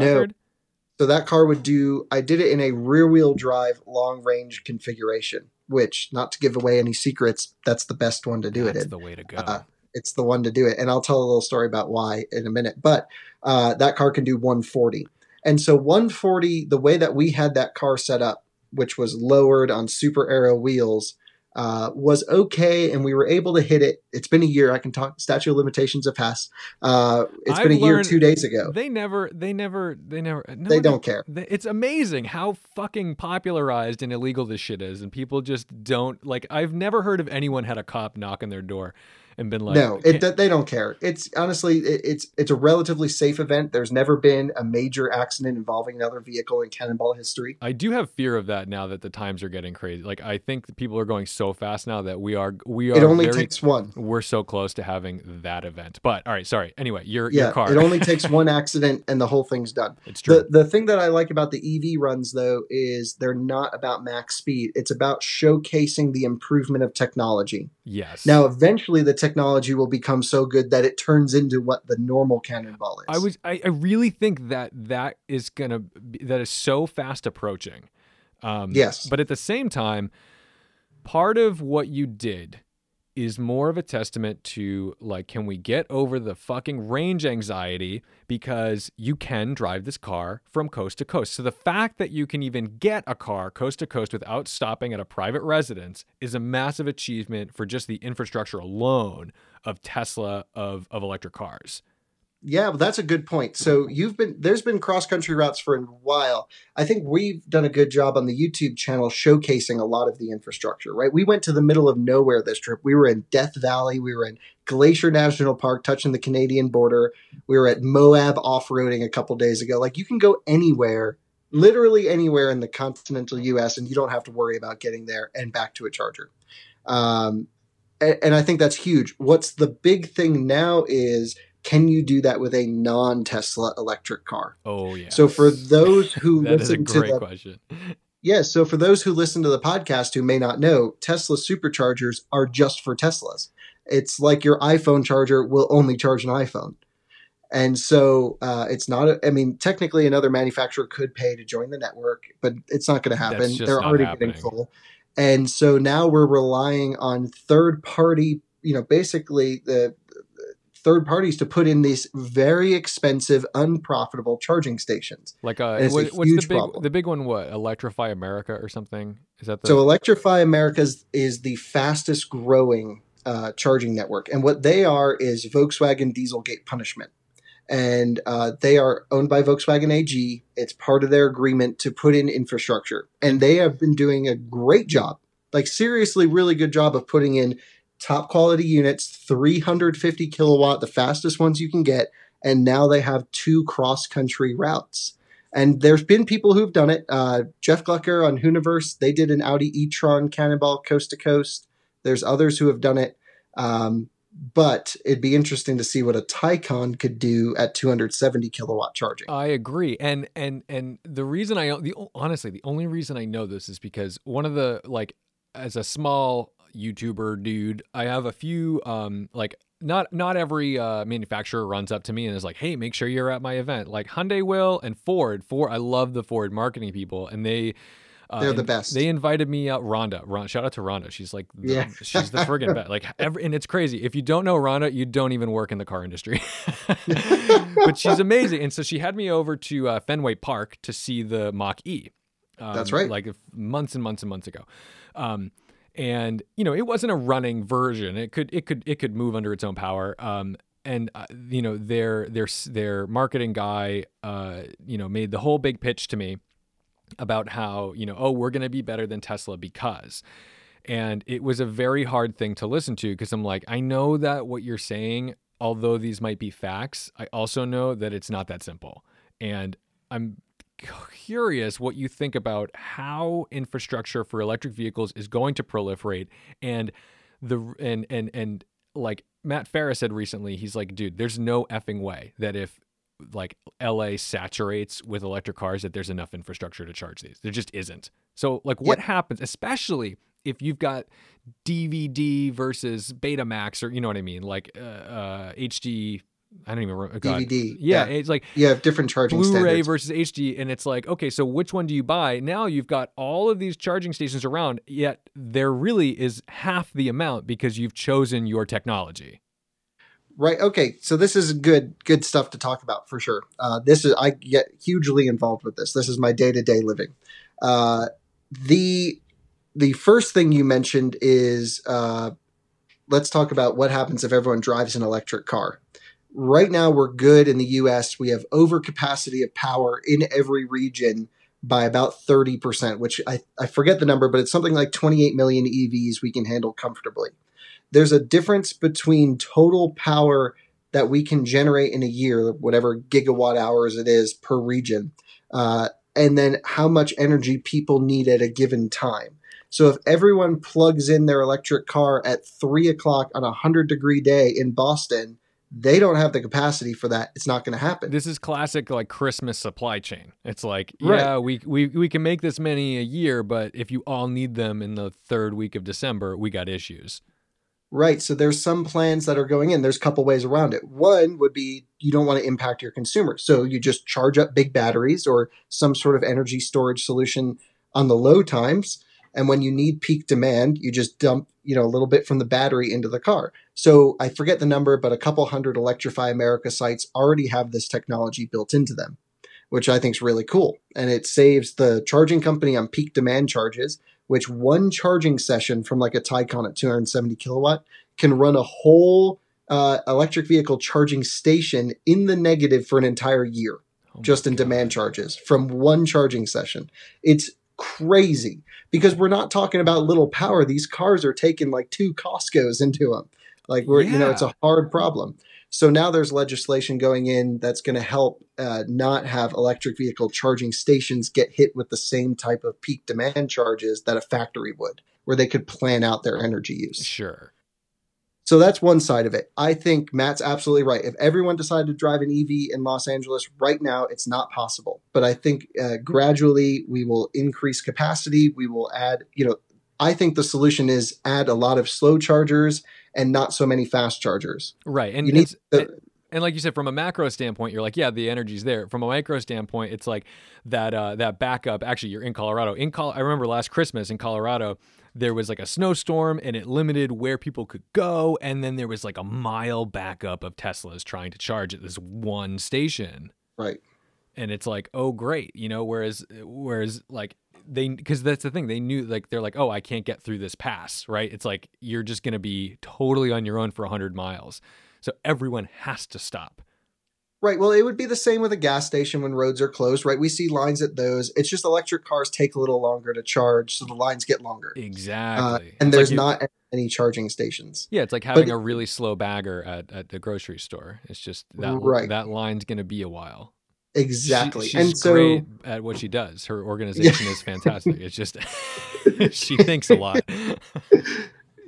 So that car would do? I did it in a rear-wheel drive, long-range configuration. Which, not to give away any secrets, that's the best one to do That's it in. the way to go. Uh, it's the one to do it. And I'll tell a little story about why in a minute. But uh, that car can do 140. And so 140, the way that we had that car set up, which was lowered on super aero wheels, uh, was okay. And we were able to hit it. It's been a year. I can talk. Statute of limitations have passed. Uh, it's I've been a year two days ago. They never, they never, they never. No, They don't care. they- It's amazing how fucking popularized and illegal this shit is, and people just don't like. I've never heard of anyone had a cop knock on their door and been like, no, "Can- it, they don't care. It's honestly, it, it's it's a relatively safe event. There's never been a major accident involving another vehicle in cannonball history. I do have fear of that now that the times are getting crazy. Like I think people are going so fast now that we are we are It only very, takes one. we're so close to having that event. But all right, sorry. Anyway, your Yeah, your car. it only *laughs* takes one accident and the whole thing's done. it's true. The the thing that I like about the EV runs though is they're not about max speed. It's about showcasing the improvement of technology. Yes. Now eventually the technology will become so good that it turns into what the normal cannonball is. I was I, I really think that that is gonna be, that is so fast approaching. Um, Yes. but at the same time, part of what you did is more of a testament to like, can we get over the fucking range anxiety because you can drive this car from coast to coast. So the fact that you can even get a car coast to coast without stopping at a private residence is a massive achievement for just the infrastructure alone of Tesla of of electric cars. Yeah, well, that's a good point. So you've been there's been cross country routes for a while. I think we've done a good job on the YouTube channel showcasing a lot of the infrastructure. Right, we went to the middle of nowhere this trip. We were in Death Valley. We were in Glacier National Park, touching the Canadian border. We were at Moab off roading a couple days ago. Like you can go anywhere, literally anywhere in the continental U.S., and you don't have to worry about getting there and back to a charger. Um, and, and I think that's huge. What's the big thing now is can you do that with a non-Tesla electric car? Oh yeah. So for those who *laughs* that is a listen to great the question. yes, so for those who listen to the podcast who may not know, Tesla superchargers are just for Teslas. It's like your iPhone charger will only charge an iPhone. And so uh, it's not. A, I mean, technically, another manufacturer could pay to join the network, but it's not going to happen. They're already happening. getting full, and so now we're relying on third party. You know, basically the third parties to put in these very expensive, unprofitable charging stations. Like uh, And it's a what's huge the big problem. the big one? What Electrify America or something? Is that the So Electrify Americas is the fastest growing uh, charging network, and what they are is Volkswagen Dieselgate punishment, and uh, they are owned by Volkswagen AG. It's part of their agreement to put in infrastructure, and they have been doing a great job, like seriously, really good job of putting in top quality units, 350 kilowatt, the fastest ones you can get, and now they have two cross country routes. And there's been people who've done it. Uh, Jeff Glucker on Hooniverse, they did an Audi e-tron Cannonball coast to coast. There's others who have done it. Um, but it'd be interesting to see what a Taycan could do at 270 kilowatt charging. I agree, and and and the reason I the honestly the only reason I know this is because one of the like as a small YouTuber dude, I have a few um like not not every uh, manufacturer runs up to me and is like, "Hey, make sure you're at my event." Like Hyundai will and Ford. Ford, I love the Ford marketing people, and they. Uh, They're the best. They invited me out. Rhonda, Ron, shout out to Rhonda. She's like, the, Yeah. she's the friggin' best. Like, every, and it's crazy. If you don't know Rhonda, you don't even work in the car industry. *laughs* but she's amazing. And so she had me over to uh, Fenway Park to see the Mach E. Um, That's right. Like months and months and months ago. Um, and you know, it wasn't a running version. It could, it could, it could move under its own power. Um, and uh, you know, their their their marketing guy, uh, you know, made the whole big pitch to me about how you know, oh, we're going to be better than Tesla because. And it was a very hard thing to listen to because I'm like, I know that what you're saying although these might be facts, I also know that it's not that simple. And I'm curious what you think about how infrastructure for electric vehicles is going to proliferate and the and and and like Matt Farah said recently, he's like, dude, there's no effing way that if like LA saturates with electric cars that there's enough infrastructure to charge these. There just isn't. So like what yep. happens especially if you've got DVD versus Betamax or you know what I mean, like uh, uh, HD I don't even remember. God. DVD. Yeah, yeah, it's like you have different charging Blu-ray standards. versus HD, and it's like okay, so which one do you buy? Now you've got all of these charging stations around, yet there really is half the amount because you've chosen your technology. Right. Okay. So this is good, good stuff to talk about for sure. Uh, this is I get hugely involved with this. This is my day to day living. Uh, the the first thing you mentioned is uh, let's talk about what happens if everyone drives an electric car right now we're good in the US. We have overcapacity of power in every region by about 30%, which I, I forget the number, but it's something like 28 million EVs we can handle comfortably. There's a difference between total power that we can generate in a year, whatever gigawatt hours it is per region, uh, and then how much energy people need at a given time. So if everyone plugs in their electric car at three o'clock on a 100 degree day in Boston, they don't have the capacity for that. It's not going to happen. This is classic like Christmas supply chain. It's like, right. yeah, we, we we can make this many a year, but if you all need them in the third week of December, we got issues. Right. So there's some plans that are going in. There's a couple ways around it. One would be you don't want to impact your consumers. So you just charge up big batteries or some sort of energy storage solution on the low times and when you need peak demand, you just dump, you know, a little bit from the battery into the car. So I forget the number, but a couple hundred Electrify America sites already have this technology built into them, which I think is really cool. And it saves the charging company on peak demand charges, which one charging session from like a Taycan at 270 kilowatt can run a whole uh, electric vehicle charging station in the negative for an entire year. Oh just in God. demand charges from one charging session. It's crazy because we're not talking about little power. These cars are taking like two Costco's into them. Like we're, yeah. you know, it's a hard problem. So now there's legislation going in that's going to help uh, not have electric vehicle charging stations get hit with the same type of peak demand charges that a factory would, where they could plan out their energy use. Sure. So that's one side of it. I think Matt's absolutely right. If everyone decided to drive an EV in Los Angeles right now, it's not possible. But I think uh, gradually we will increase capacity. We will add, you know, I think the solution is add a lot of slow chargers and not so many fast chargers. Right. And you need the, and like you said, from a macro standpoint, you're like, yeah, the energy's there. From a micro standpoint, it's like that uh, that backup. Actually, you're in Colorado. In Col- I remember last Christmas in Colorado, there was like a snowstorm and it limited where people could go. And then there was like a mile backup of Teslas trying to charge at this one station. Right. And it's like, oh, great. You know, whereas, whereas like they, because that's the thing, they knew like, they're like, oh, I can't get through this pass. Right. It's like, you're just going to be totally on your own for 100 miles. So everyone has to stop. Right. Well, it would be the same with a gas station when roads are closed, right? We see lines at those. It's just electric cars take a little longer to charge, so the lines get longer. Exactly. Uh, and it's there's like not any charging stations. Yeah, it's like having but, a really slow bagger at, at the grocery store. It's just that right. that line's going to be a while. Exactly. She, she's and so, great at what she does. Her organization yeah. is fantastic. It's just *laughs* *laughs* she thinks a lot. *laughs*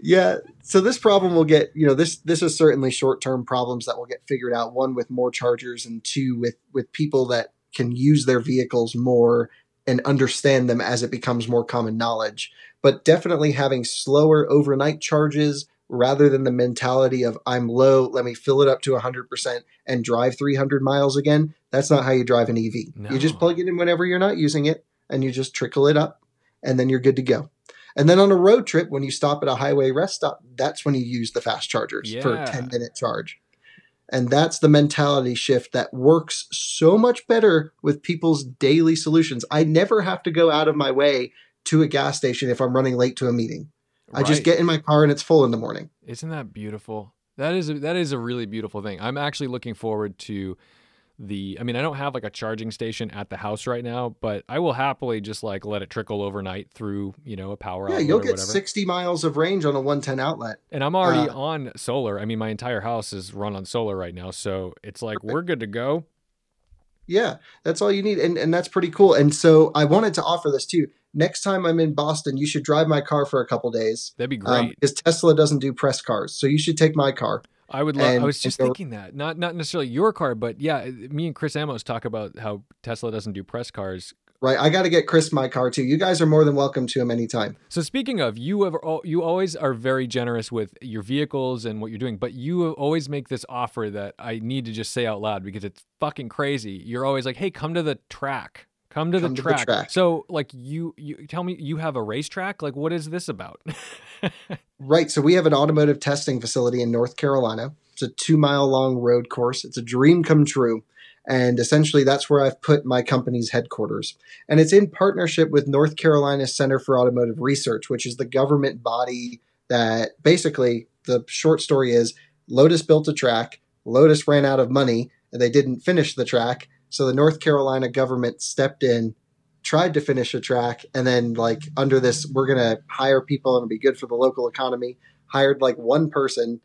yeah so this problem will get you know this this is certainly short term problems that will get figured out one with more chargers and two with with people that can use their vehicles more and understand them as it becomes more common knowledge but definitely having slower overnight charges rather than the mentality of i'm low let me fill it up to 100% and drive 300 miles again that's not how you drive an ev no. you just plug it in whenever you're not using it and you just trickle it up and then you're good to go and then on a road trip, when you stop at a highway rest stop, that's when you use the fast chargers yeah. for a 10 minute charge. And that's the mentality shift that works so much better with people's daily solutions. I never have to go out of my way to a gas station if I'm running late to a meeting. Right. I just get in my car and it's full in the morning. Isn't that beautiful? That is a, that is a really beautiful thing. I'm actually looking forward to the I mean, I don't have like a charging station at the house right now, but I will happily just like let it trickle overnight through, you know, a power Yeah, outlet Yeah, you'll get whatever. 60 miles of range on a 110 outlet. And I'm already Uh, on solar. I mean, my entire house is run on solar right now, so it's like we're good to go. Yeah, that's all you need. And, and that's pretty cool. And so I wanted to offer this too. Next time I'm in Boston, you should drive my car for a couple days. That'd be Um, great. because Tesla doesn't do press cars. So you should take my car. I would love. I was just go- thinking that not not necessarily your car, but yeah, me and Chris Amos talk about how Tesla doesn't do press cars. Right. I got to get Chris my car too. You guys are more than welcome to him anytime. So speaking of, you have you always are very generous with your vehicles and what you're doing, but you always make this offer that I need to just say out loud because it's fucking crazy. You're always like, "Hey, come to the track." Come to, Come the, to the track. track. So, like, you you tell me, you have a racetrack. Like, what is this about? *laughs* Right. So we have an automotive testing facility in North Carolina. It's a two mile long road course. It's a dream come true. And essentially, that's where I've put my company's headquarters. And it's in partnership with North Carolina Center for Automotive Research, which is the government body that basically the short story is Lotus built a track, Lotus ran out of money, and they didn't finish the track. So the North Carolina government stepped in, tried to finish a track, and then, like, under this, we're going to hire people and it'll be good for the local economy, hired like one person,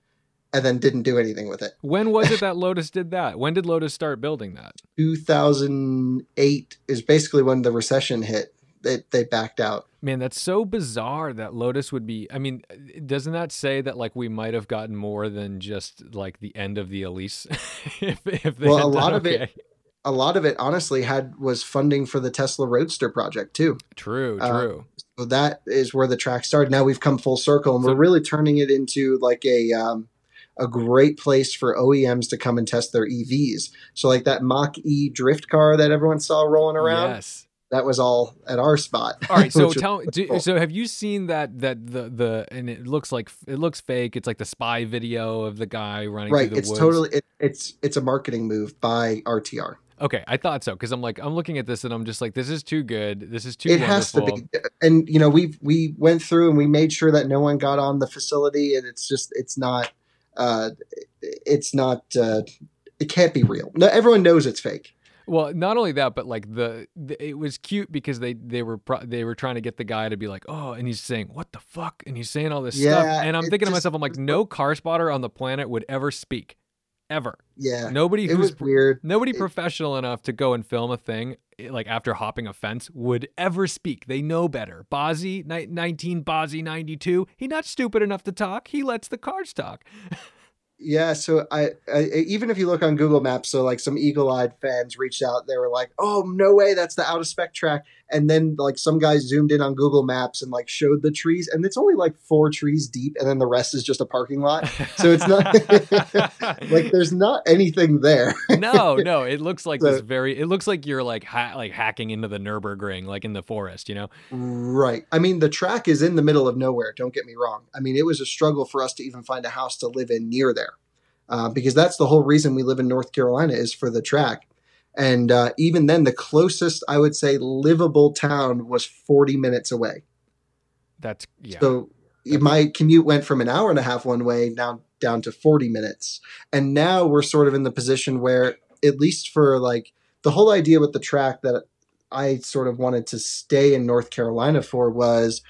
and then didn't do anything with it. when was it *laughs* that Lotus did that? When did Lotus start building that? 2008 is basically when the recession hit. They, they backed out. Man, that's so bizarre that Lotus would be. I mean, doesn't that say that like we might have gotten more than just like the end of the Elise? *laughs* if, if they Well, a lot done of it- A lot of it, honestly, had was funding for the Tesla Roadster project too. True, uh, true. So that is where the track started. Now we've come full circle, and So- we're really turning it into like a um, a great place for OEMs to come and test their EVs. So like that Mach E drift car that everyone saw rolling around, Yes. that was all at our spot. All right. So *laughs* tell. Do, cool. so have you seen that that the the and it looks like it looks fake. It's like the spy video of the guy running right. through the It's woods. totally it, it's it's a marketing move by RTR. okay. I thought so because I'm like I'm looking at this and I'm just like this is too good. This is too. it has to be and you know we we went through and we made sure that no one got on the facility and it's just it's not uh it's not uh it can't be real. No everyone knows it's fake. Well, not only that, but like the, the it was cute because they they were pro- they were trying to get the guy to be like, oh, and he's saying what the fuck, and he's saying all this stuff, and I'm thinking to myself, I'm like, no car spotter on the planet would ever speak, ever. yeah Nobody it who's was weird nobody it- professional enough to go and film a thing eh, like after hopping a fence would ever speak. They know better. Bozzy, ni- 19 Bozzy 92, he not stupid enough to talk. He lets the cars talk. yeah so I, I even if you look on google maps so like some eagle-eyed fans reached out they were like oh no way that's the out of spec track and then like some guys zoomed in on google maps and like showed the trees and it's only like four trees deep and then the rest is just a parking lot so it's not *laughs* like there's not anything there no, no, it looks like this very. It looks like you're like ha- like hacking into the Nurburgring, like in the forest, you know. Right. I mean, the track is in the middle of nowhere. Don't get me wrong. I mean, it was a struggle for us to even find a house to live in near there, uh, because that's the whole reason we live in North Carolina is for the track. And uh, even then, the closest I would say livable town was 40 minutes away. That's yeah. So That's- my commute went from an hour and a half one way now down to 40 minutes. And now we're sort of in the position where at least for like the whole idea with the track that I sort of wanted to stay in North Carolina for was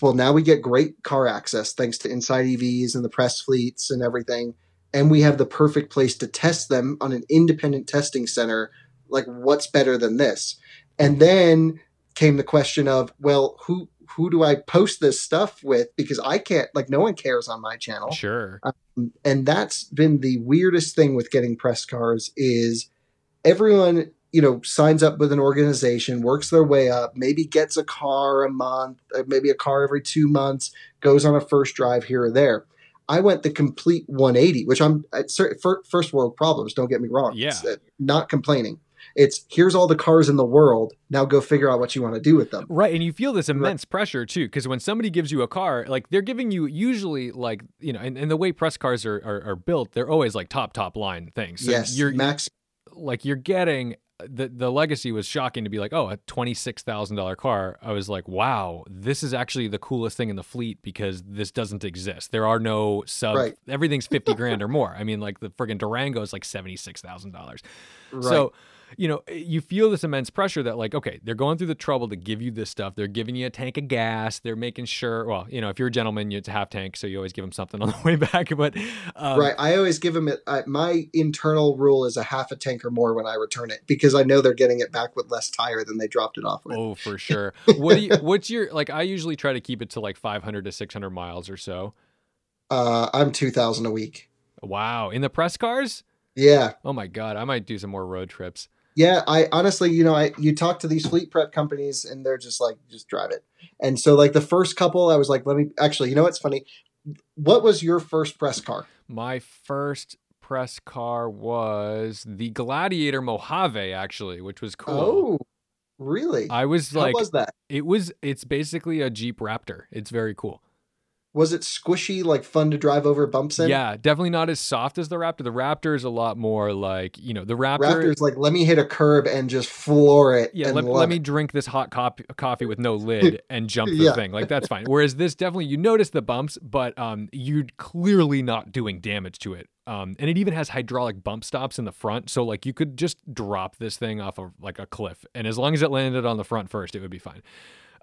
well now we get great car access thanks to inside EVs and the press fleets and everything and we have the perfect place to test them on an independent testing center like what's better than this? And then came the question of well who who do i post this stuff with? Because i can't like no one cares on my channel. Sure. and that's been the weirdest thing with getting press cars is everyone you know signs up with an organization works their way up maybe gets a car a month uh, maybe a car every two months goes on a first drive here or there. I went the complete 180 which i'm first world problems don't get me wrong. Yeah. It's, uh, not complaining it's here's all the cars in the world now go figure out what you want to do with them Right, and you feel this immense pressure too, because when somebody gives you a car, like they're giving you usually like you know, and, and the way press cars are, are are built, they're always like top top line things. So yes you're max like you're getting uh, the the legacy was shocking to be like, oh, a twenty six thousand dollar car. I was like, wow, this is actually the coolest thing in the fleet because this doesn't exist. There are no sub. Right. Everything's fifty *laughs* grand or more. I mean, like the friggin' Durango is like seventy six thousand dollars. Right. So, you know, you feel this immense pressure that, like, okay, they're going through the trouble to give you this stuff. They're giving you a tank of gas. They're making sure, well, you know, if you're a gentleman, it's a half tank, so you always give them something *laughs* on the way back. But, um, right. I always give them it. I, my internal rule is a half a tank or more when I return it because I know they're getting it back with less tire than they dropped it off with. Oh, for *laughs* sure. What do you, what's your, like, I usually try to keep it to like 500 to 600 miles or so. Uh, I'm 2000 a week. Wow. In the press cars? Yeah. Oh my God. I might do some more road trips. Yeah, I honestly, you know, I you talk to these fleet prep companies and they're just like, just drive it. And so, like the first couple, I was like, let me actually, you know, what's funny? What was your first press car? My first press car was the Gladiator Mojave, actually, which was cool. Oh, really? I was How like, was that? it was, it's basically a Jeep Raptor. It's very cool. Was it squishy, like fun to drive over bumps in? Yeah, definitely not as soft as the Raptor. The Raptor is a lot more like, you know, the Raptor. Raptor's like, let me hit a curb and just floor it. Yeah, and let, let me drink this hot cop- coffee with no *laughs* lid and jump the Yeah. thing. Like that's fine. Whereas this definitely you notice the bumps, but um you're clearly not doing damage to it. Um and it even has hydraulic bump stops in the front, so like you could just drop this thing off of like a cliff, and as long as it landed on the front first, it would be fine.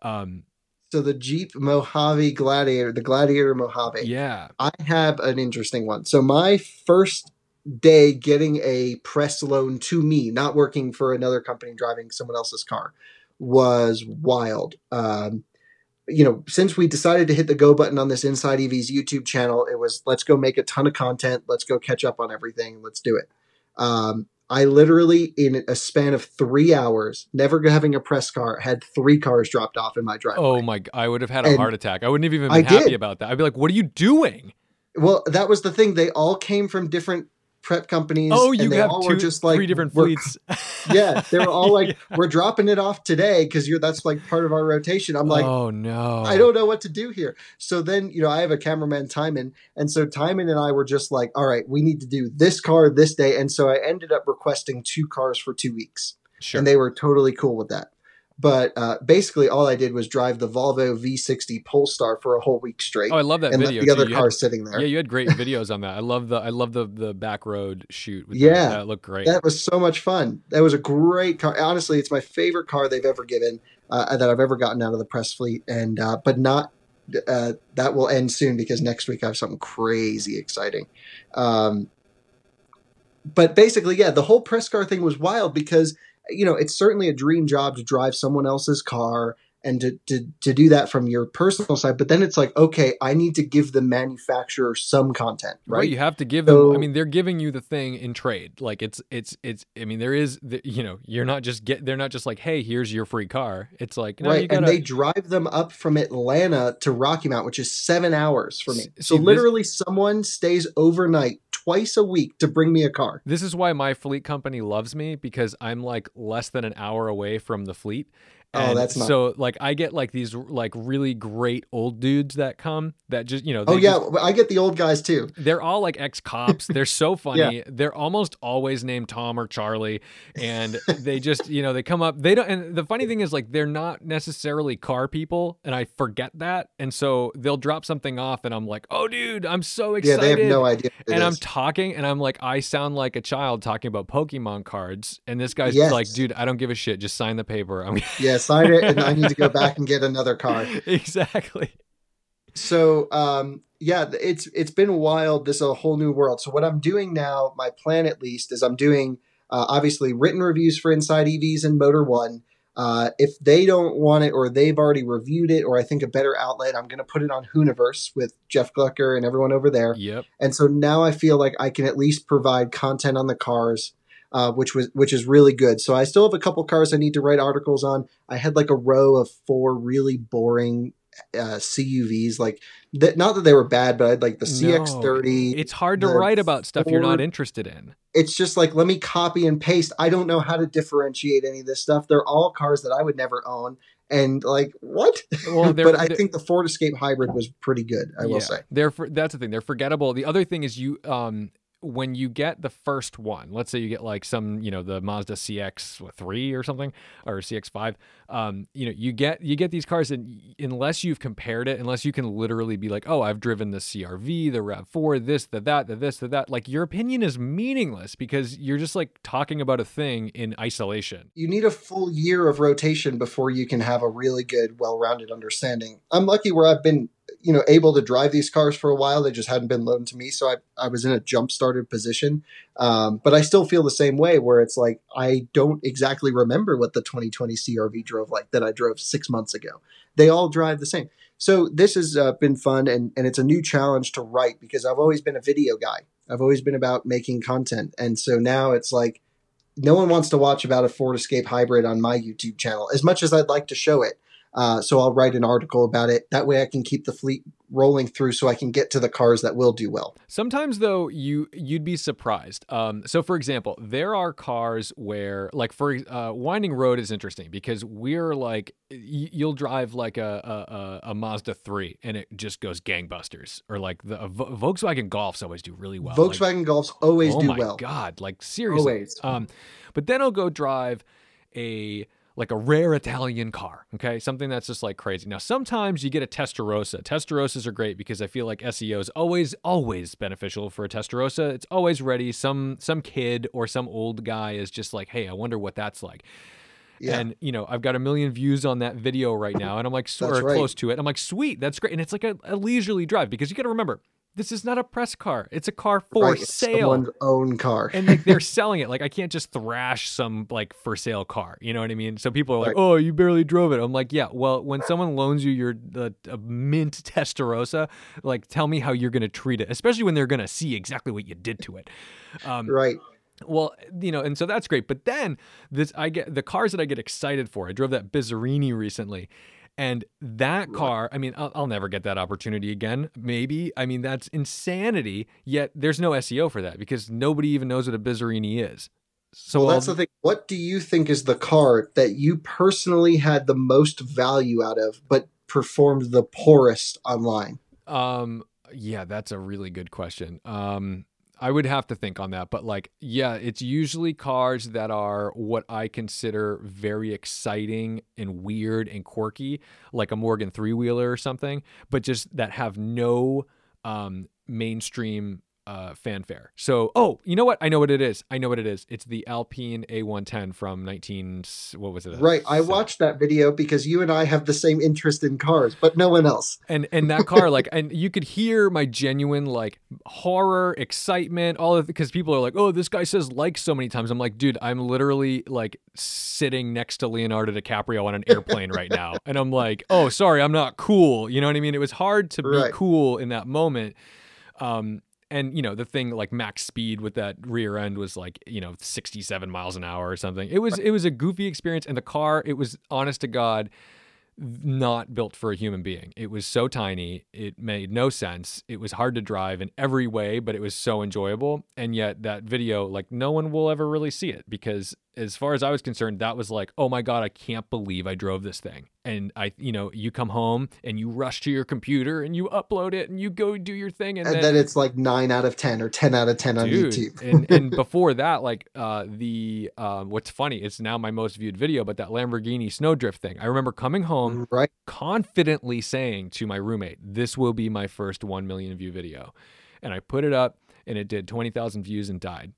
Um So the Jeep Mojave Gladiator, the Gladiator Mojave. yeah. I have an interesting one. So my first day getting a press loan to me, not working for another company driving someone else's car, was wild. Um, you know, since we decided to hit the go button on this Inside EVs YouTube channel, it was let's go make a ton of content, let's go catch up on everything, let's do it. Um, I literally, in a span of three hours, never having a press car, had three cars dropped off in my driveway. Oh my! I would have had a And heart attack. I wouldn't have even been I happy did. about that. I'd be like, "What are you doing?" Well, that was the thing. They all came from different prep companies. Oh, and you they have all two, were just like three different fleets. *laughs* Yeah, they were all *laughs* like, "We're dropping it off today because you're that's like part of our rotation." I'm like, oh no! I don't know what to do here. So then, you know, I have a cameraman, Timon, and so Timon and I were just like, "All right, we need to do this car this day." And so I ended up requesting two cars for two weeks, Sure. and they were totally cool with that. But uh, basically, all I did was drive the Volvo V60 Polestar for a whole week straight, oh, I love that and video. the other had- sitting there. Yeah, you had great videos on that. I love the I love the the back road shoot. With Yeah. that. that looked great. That was so much fun. That was a great car. Honestly, it's my favorite car they've ever given uh, that I've ever gotten out of the press fleet. And uh, but not uh, that will end soon because next week I have something crazy exciting. Um, but basically, yeah, the whole press car thing was wild because you know it's certainly a dream job to drive someone else's car and to, to to do that from your personal side. But then it's like, okay, I need to give the manufacturer some content, right? right? You have to give them. I mean, they're giving you the thing in trade. Like it's it's it's. I mean, there is. The, you know, you're not just get. They're not just like, hey, here's your free car. It's like, no, right, gotta. and they drive them up from Atlanta to Rocky Mount, which is seven hours for me. So see, this- literally, someone stays overnight twice a week to bring me a car. This is why my fleet company loves me because I'm like less than an hour away from the fleet. Oh, that's not- so like I get like these like really great old dudes that come that just you know Oh yeah, just- I get the old guys too. they're all like ex cops. They're so *laughs* funny. They're almost always named Tom or Charlie, and they just you know they come up. They don't. And the funny thing is like they're not necessarily car people, and I forget that. And so they'll drop something off, and I'm like, oh dude, I'm so excited. Yeah, they have no idea. And I'm talking, and I'm like, I sound like a child talking about Pokemon cards, and this guy's Yes. like, dude, I don't give a shit. Just sign the paper. I'm yeah, sign it, and I need to go back and get another car. *laughs* exactly. So um, yeah, it's it's been wild. This is a whole new world. So what I'm doing now, my plan at least, is I'm doing uh, obviously written reviews for Inside EVs and Motor One. Uh, if they don't want it or they've already reviewed it or I think a better outlet, I'm going to put it on Hooniverse with Jeff Glucker and everyone over there. Yep. And so now I feel like I can at least provide content on the cars, uh, which was which is really good. So I still have a couple cars I need to write articles on. I had like a row of four really boring uh, CUVs, like that. Not that they were bad, but I had like the CX30. It's hard to write about stuff you're not interested in. it's just like let me copy and paste. I don't know how to differentiate any of this stuff. They're all cars that I would never own. And like what? Well, *laughs* but I think the Ford Escape Hybrid was pretty good. I will Yeah, say. they're for, that's the thing. They're forgettable. The other thing is you um when you get the first one, let's say you get like some, you know, the Mazda CX3 or something or CX5, um, you know, you get you get these cars and unless you've compared it, unless you can literally be like, "Oh, I've driven the CRV, the RAV4, this, the that, the this, the that," like your opinion is meaningless because you're just like talking about a thing in isolation. You need a full year of rotation before you can have a really good, well-rounded understanding. I'm lucky where I've been you know able to drive these cars for a while. They just hadn't been loaned to me. So i, I was in a jump started position. Um, but i still feel the same way where it's like i don't exactly remember what the 2020 crv drove like that i drove six months ago. They all drive the same. So this has uh, been fun and, and it's a new challenge to write because i've always been a video guy. I've always been about making content. And so now it's like no one wants to watch about a ford escape hybrid on my youtube channel. As much as i'd like to show it uh, so I'll write an article about it. That way I can keep the fleet rolling through so I can get to the cars that will do well. Sometimes though you you'd be surprised. Um, so for example, there are cars where like for uh, Winding Road is interesting because we're like you'll drive like a, a, a Mazda three and it just goes gangbusters or like the Volkswagen Golfs always do really well. Volkswagen like, Golfs always do well. oh do my well. God, like seriously. Always. Um, but then I'll go drive a like a rare Italian car, okay? Something that's just like crazy. Now, sometimes you get a Testarossa. Testarossas are great because I feel like SEO is always, always beneficial for a Testarossa. It's always ready. Some some kid or some old guy is just like, hey, I wonder what that's like. Yeah. And you know, I've got a million views on that video right now, and I'm like, *laughs* or right. close to it. I'm like, sweet, that's great, and it's like a, a leisurely drive because you got to remember, this is not a press car. It's a car for right, sale. Someone's own car. and like they're *laughs* selling it. Like I can't just thrash some like for sale car. You know what I mean? So people are like, right. "Oh, you barely drove it." I'm like, "Yeah, well, when someone loans you your the mint *laughs* Testarossa, like tell me how you're going to treat it, especially when they're going to see exactly what you did to it." Um, right. Well, you know, and so that's great. But then this I get the cars that I get excited for. I drove that Bizzarrini recently and that car, I mean, I'll, I'll, never get that opportunity again. Maybe. I mean, that's insanity. Yet there's no SEO for that because nobody even knows what a Bizzarrini is. So well, that's the thing. What do you think is the car that you personally had the most value out of, but performed the poorest online? Um, yeah, that's a really good question. Um, I would have to think on that, but like, yeah, it's usually cars that are what I consider very exciting and weird and quirky, like a Morgan three wheeler or something, but just that have no um, mainstream uh, fanfare. So, oh, you know what? I know what it is. I know what it is. It's the Alpine A110 from 19. What was it? Right. I watched that video because you and I have the same interest in cars, but no one else. And and that car, like, and you could hear my genuine like horror, excitement, all of because people are like, oh, this guy says like so many times. I'm like, dude, I'm literally like sitting next to Leonardo DiCaprio on an airplane right now, and I'm like, oh, sorry, I'm not cool. You know what I mean? It was hard to be right. cool in that moment. Um, and you know the thing like max speed with that rear end was like you know 67 miles an hour or something it was it was a goofy experience and the car it was honest to god not built for a human being. It was so tiny, it made no sense. It was hard to drive in every way, but it was so enjoyable. And yet that video, like no one will ever really see it because as far as I was concerned, that was like, oh my God, I can't believe I drove this thing. And I, you know, you come home and you rush to your computer and you upload it and you go do your thing. And, and then, then, it's like nine out of 10 or 10 out of 10 on YouTube. and, *laughs* and before that, like uh, the, uh, what's funny, it's now my most viewed video, but that Lamborghini snowdrift thing. I remember coming home right. confidently saying to my roommate, this will be my first 1 million view video. And I put it up and it did 20,000 views and died.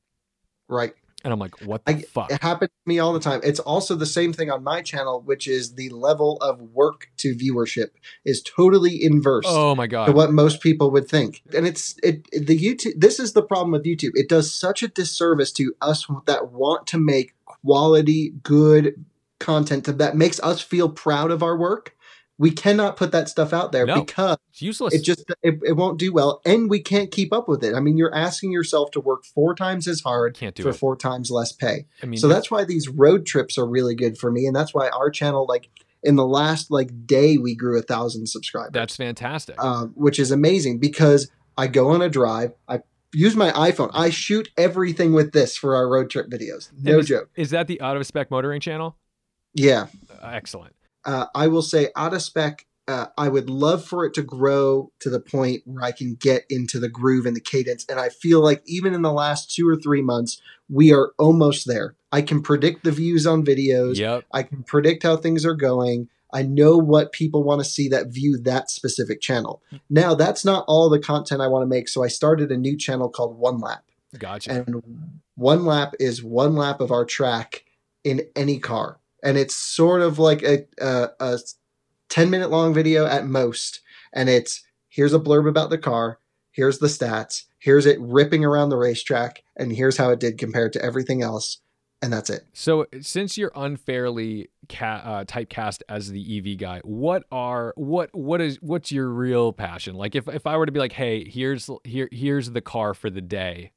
Right. And I'm like, what the I, fuck? It happens to me all the time. It's also the same thing on my channel, which is the level of work to viewership is totally inverse. Oh my god! To what most people would think, and it's it the YouTube. This is the problem with YouTube. It does such a disservice to us that want to make quality, good content that makes us feel proud of our work we cannot put that stuff out there no, because it's useless. It just it, it, won't do well, and we can't keep up with it. I mean, you're asking yourself to work four times as hard for it. four times less pay. I mean, so that's why these road trips are really good for me, and that's why our channel, like in the last like day, we grew a thousand subscribers. That's fantastic, uh, which is amazing because I go on a drive, I use my iPhone. I shoot everything with this for our road trip videos. No is, joke. Is that the out of spec motoring channel? Yeah. Uh, excellent uh, I will say out of spec uh, I would love for it to grow to the point where I can get into the groove and the cadence. And I feel like even in the last two or three months, we are almost there. I can predict the views on videos. Yep. I can predict how things are going. I know what people want to see that view that specific channel. Now, that's not all the content I want to make. So I started a new channel called One Lap. Gotcha. And one lap is one lap of our track in any car. And it's sort of like a, a, a 10 minute long video at most. And it's here's a blurb about the car, here's the stats, here's it ripping around the racetrack, and here's how it did compared to everything else. And that's it. So, since you're unfairly ca- uh, typecast as the EV guy, what are what what is what's your real passion? Like, if, if I were to be like, hey, here's here here's the car for the day,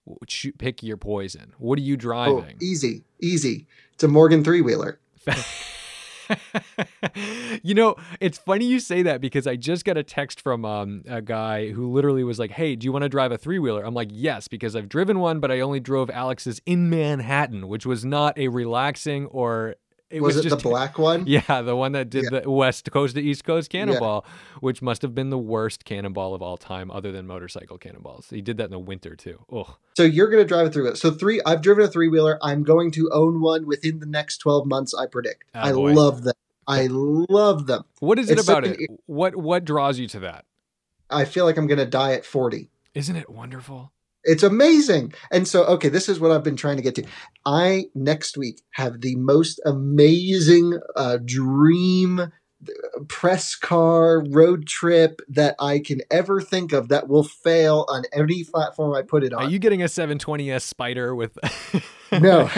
pick your poison. What are you Oh, driving? easy, easy. It's a Morgan three wheeler. *laughs* you know, it's funny you say that because I just got a text from um, a guy who literally was like, "Hey, do you want to drive a three wheeler?" I'm like, "Yes," because I've driven one, but I only drove Alex's in Manhattan, which was not a relaxing or it Was, was, it just the *laughs* black one? Yeah, the one that did Yeah. the West Coast to East Coast cannonball, which must have been the worst cannonball of all time, other than motorcycle cannonballs. He did that in the winter too. Oh, So you're going to drive a three wheeler. So three, I've driven a three wheeler. I'm going to own one within the next 12 months. I predict. Ah, I Attaboy. love them. I love them. what is it about it? What what draws you to that? I feel like I'm going to die at 40. Isn't it wonderful? It's amazing. And so, okay, this is what I've been trying to get to. I next week have the most amazing uh, dream uh, press car road trip that I can ever think of that will fail on any platform I put it on. Are you getting a 720s Spider with? *laughs* No.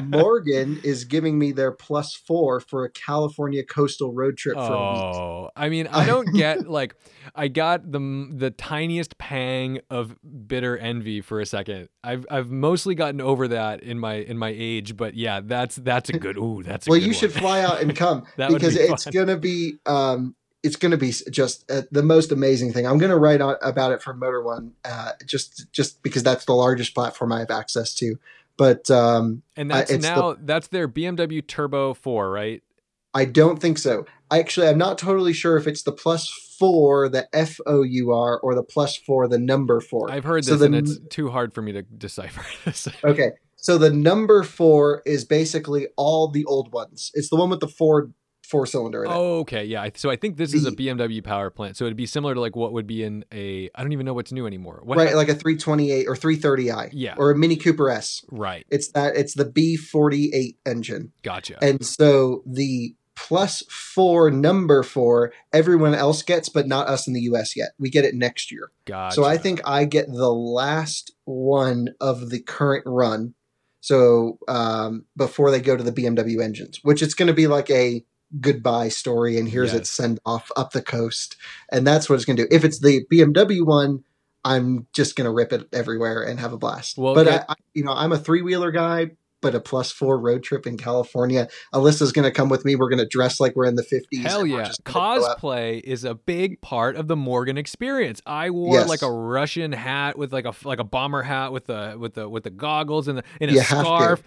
*laughs* Morgan is giving me their plus four for a California coastal road trip for a week. Oh, I mean, I don't get *laughs* like, I got the the tiniest pang of bitter envy for a second. I've I've mostly gotten over that in my in my age, but yeah, that's that's a good. Ooh, that's a Well, you should fly out and *laughs* come because be it's fun. gonna be um, it's gonna be just uh, the most amazing thing. I'm gonna write on, about it for Motor One, uh, just just because that's the largest platform I have access to. But um, and I- that's the- now that's their BMW Turbo Four, right? I don't think so. I actually, I'm not totally sure if it's the plus four, the F O U R, or the plus four, the number four. I've heard So this, the and it's too hard for me to decipher *laughs* this. Okay. So the number four is basically all the old ones. It's the one with the Ford four cylinder. Oh, okay, yeah. So I think this is a BMW power plant. So it'd be similar to like what would be in a. I don't even know what's new anymore. What? right, like a 328 or 330i. Yeah. Or a Mini Cooper S. right. It's that it's the B48 engine. Gotcha. And so the plus four number four everyone else gets, but not us in the US yet. We get it next year. gotcha. So I think I get the last one of the current run. So um, before they go to the BMW engines, which it's going to be like a goodbye story, and here's Yes. its send off up the coast, and that's what it's going to do. If it's the BMW one, I'm just going to rip it everywhere and have a blast. Well, but good. I, I, you know, I'm a three wheeler guy. But a plus four road trip in California. Alyssa's going to come with me. We're going to dress like we're in the 50s. Hell yeah. just gonna go out- Cosplay is a big part of the Morgan experience. I wore Yes. like a Russian hat with like a like a bomber hat with the with the with the goggles and the and a You scarf.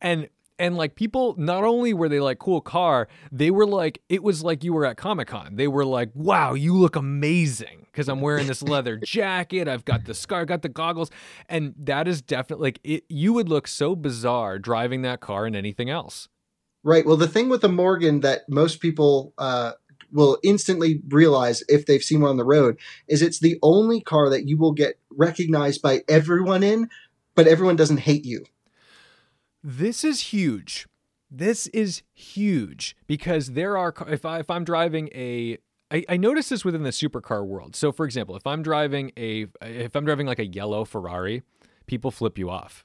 And and like people not only were they like cool car, they were like it was like you were at Comic-Con. They were like, "Wow, you look amazing." Cuz I'm wearing this leather *laughs* jacket, I've got the scar, got the goggles, and that is definitely like it you would look so bizarre driving that car and anything else. Right. Well, the thing with the Morgan that most people uh, will instantly realize if they've seen one on the road is it's the only car that you will get recognized by everyone in, but everyone doesn't hate you. This is huge. This is huge because there are if I if I'm driving a I, I notice this within the supercar world. So for example, if I'm driving a if I'm driving like a yellow Ferrari, people flip you off.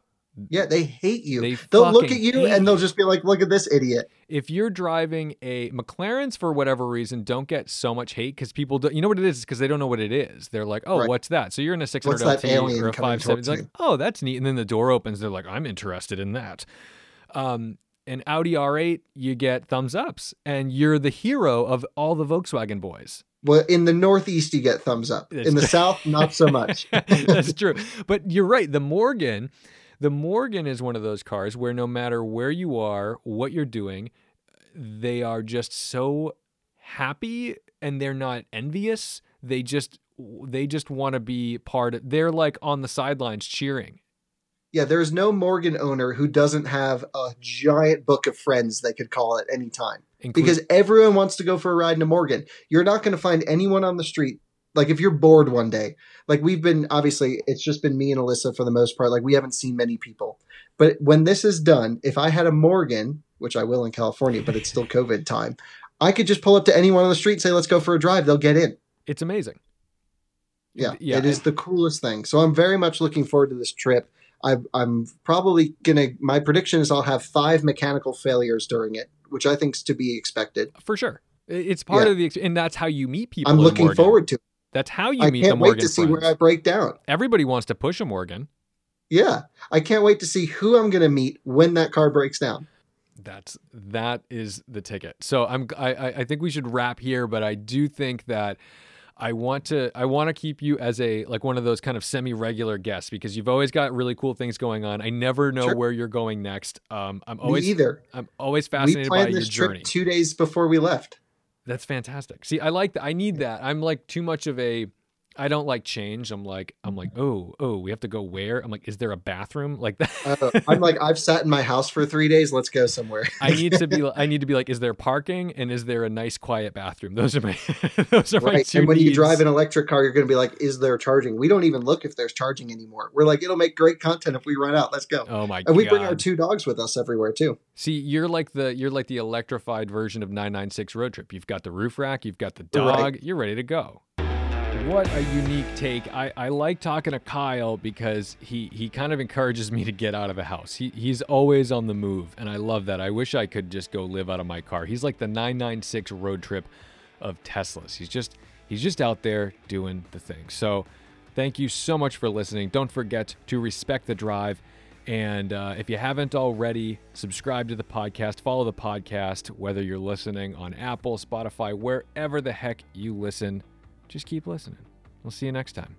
Yeah, they hate you. They They'll look at you and they'll just be like, "Look at this idiot." If you're driving a McLarens for whatever reason don't get so much hate because people do, you know what it is because they don't know what it is. They're like, oh, Right. what's that? So you're in a 600 What's that LT or a 570. It's like, oh, that's neat. And then the door opens. They're like, I'm interested in that. Um, an Audi R8, you get thumbs ups, and you're the hero of all the Volkswagen boys. Well, in the Northeast, you get thumbs up. That's in the true. South, not so much. *laughs* That's true. But you're right. The Morgan, the Morgan is one of those cars where no matter where you are, what you're doing, they are just so happy and they're not envious. They just they just want to be part of they're like on the sidelines cheering. Yeah, there's no Morgan owner who doesn't have a giant book of friends they could call at any time. Inclu- Because everyone wants to go for a ride in a Morgan. You're not going to find anyone on the street. Like if you're bored one day, like we've been obviously it's just been me and Alyssa for the most part. Like we haven't seen many people. But when this is done, if I had a Morgan, which I will in California, but it's still *laughs* COVID time, I could just pull up to anyone on the street and say, let's go for a drive. They'll get in. it's amazing. Yeah, Yeah, it is the coolest thing. So I'm very much looking forward to this trip. I, I'm probably gonna. My prediction is I'll have five mechanical failures during it, which I think's to be expected. For sure. It's part Yeah. of the and that's how you meet people. I'm looking forward to. it. That's how you I meet the can't wait Morgan to see where I break down. Everybody wants to push a Morgan. Yeah, I can't wait to see who I'm gonna meet when that car breaks down. That's that is the ticket. So I'm I I I think we should wrap here, but I do think that I want to I want to keep you as a like one of those kind of semi-regular guests because you've always got really cool things going on. I never know Sure. where you're going next. Um, I'm Me always either. I'm always We fascinated by planned your this trip journey. two days before we left. That's fantastic. See, I like that. I need that. I'm like too much of a. I don't like change. I'm like I'm like oh oh we have to go where? I'm like is there a bathroom like that? *laughs* Uh, I'm like I've sat in my house for three days. Let's go somewhere. I need to be. *laughs* I need to be like, is there parking and is there a nice quiet bathroom? Those are my. *laughs* those are my Right. two And when you drive an electric car, you're going to be like, is there charging? We don't even look if there's charging anymore. We're like, it'll make great content if we run out. Let's go. Oh my and god! we bring our two dogs with us everywhere too. See, you're like the you're like the electrified version of 996 road trip. You've got the roof rack, you've got the Right. dog, you're ready to go. What a unique take. I, I like talking to Kyle because he, he kind of encourages me to get out of the house. He, he's always on the move, and I love that. I wish I could just go live out of my car. He's like the 996 road trip of Teslas. He's just he's just out there doing the thing. So thank you so much for listening. Don't forget to respect the drive. And uh, if you haven't already, subscribe to the podcast, follow the podcast, whether you're listening on Apple, Spotify, wherever the heck you listen. Just keep listening. We'll see you next time.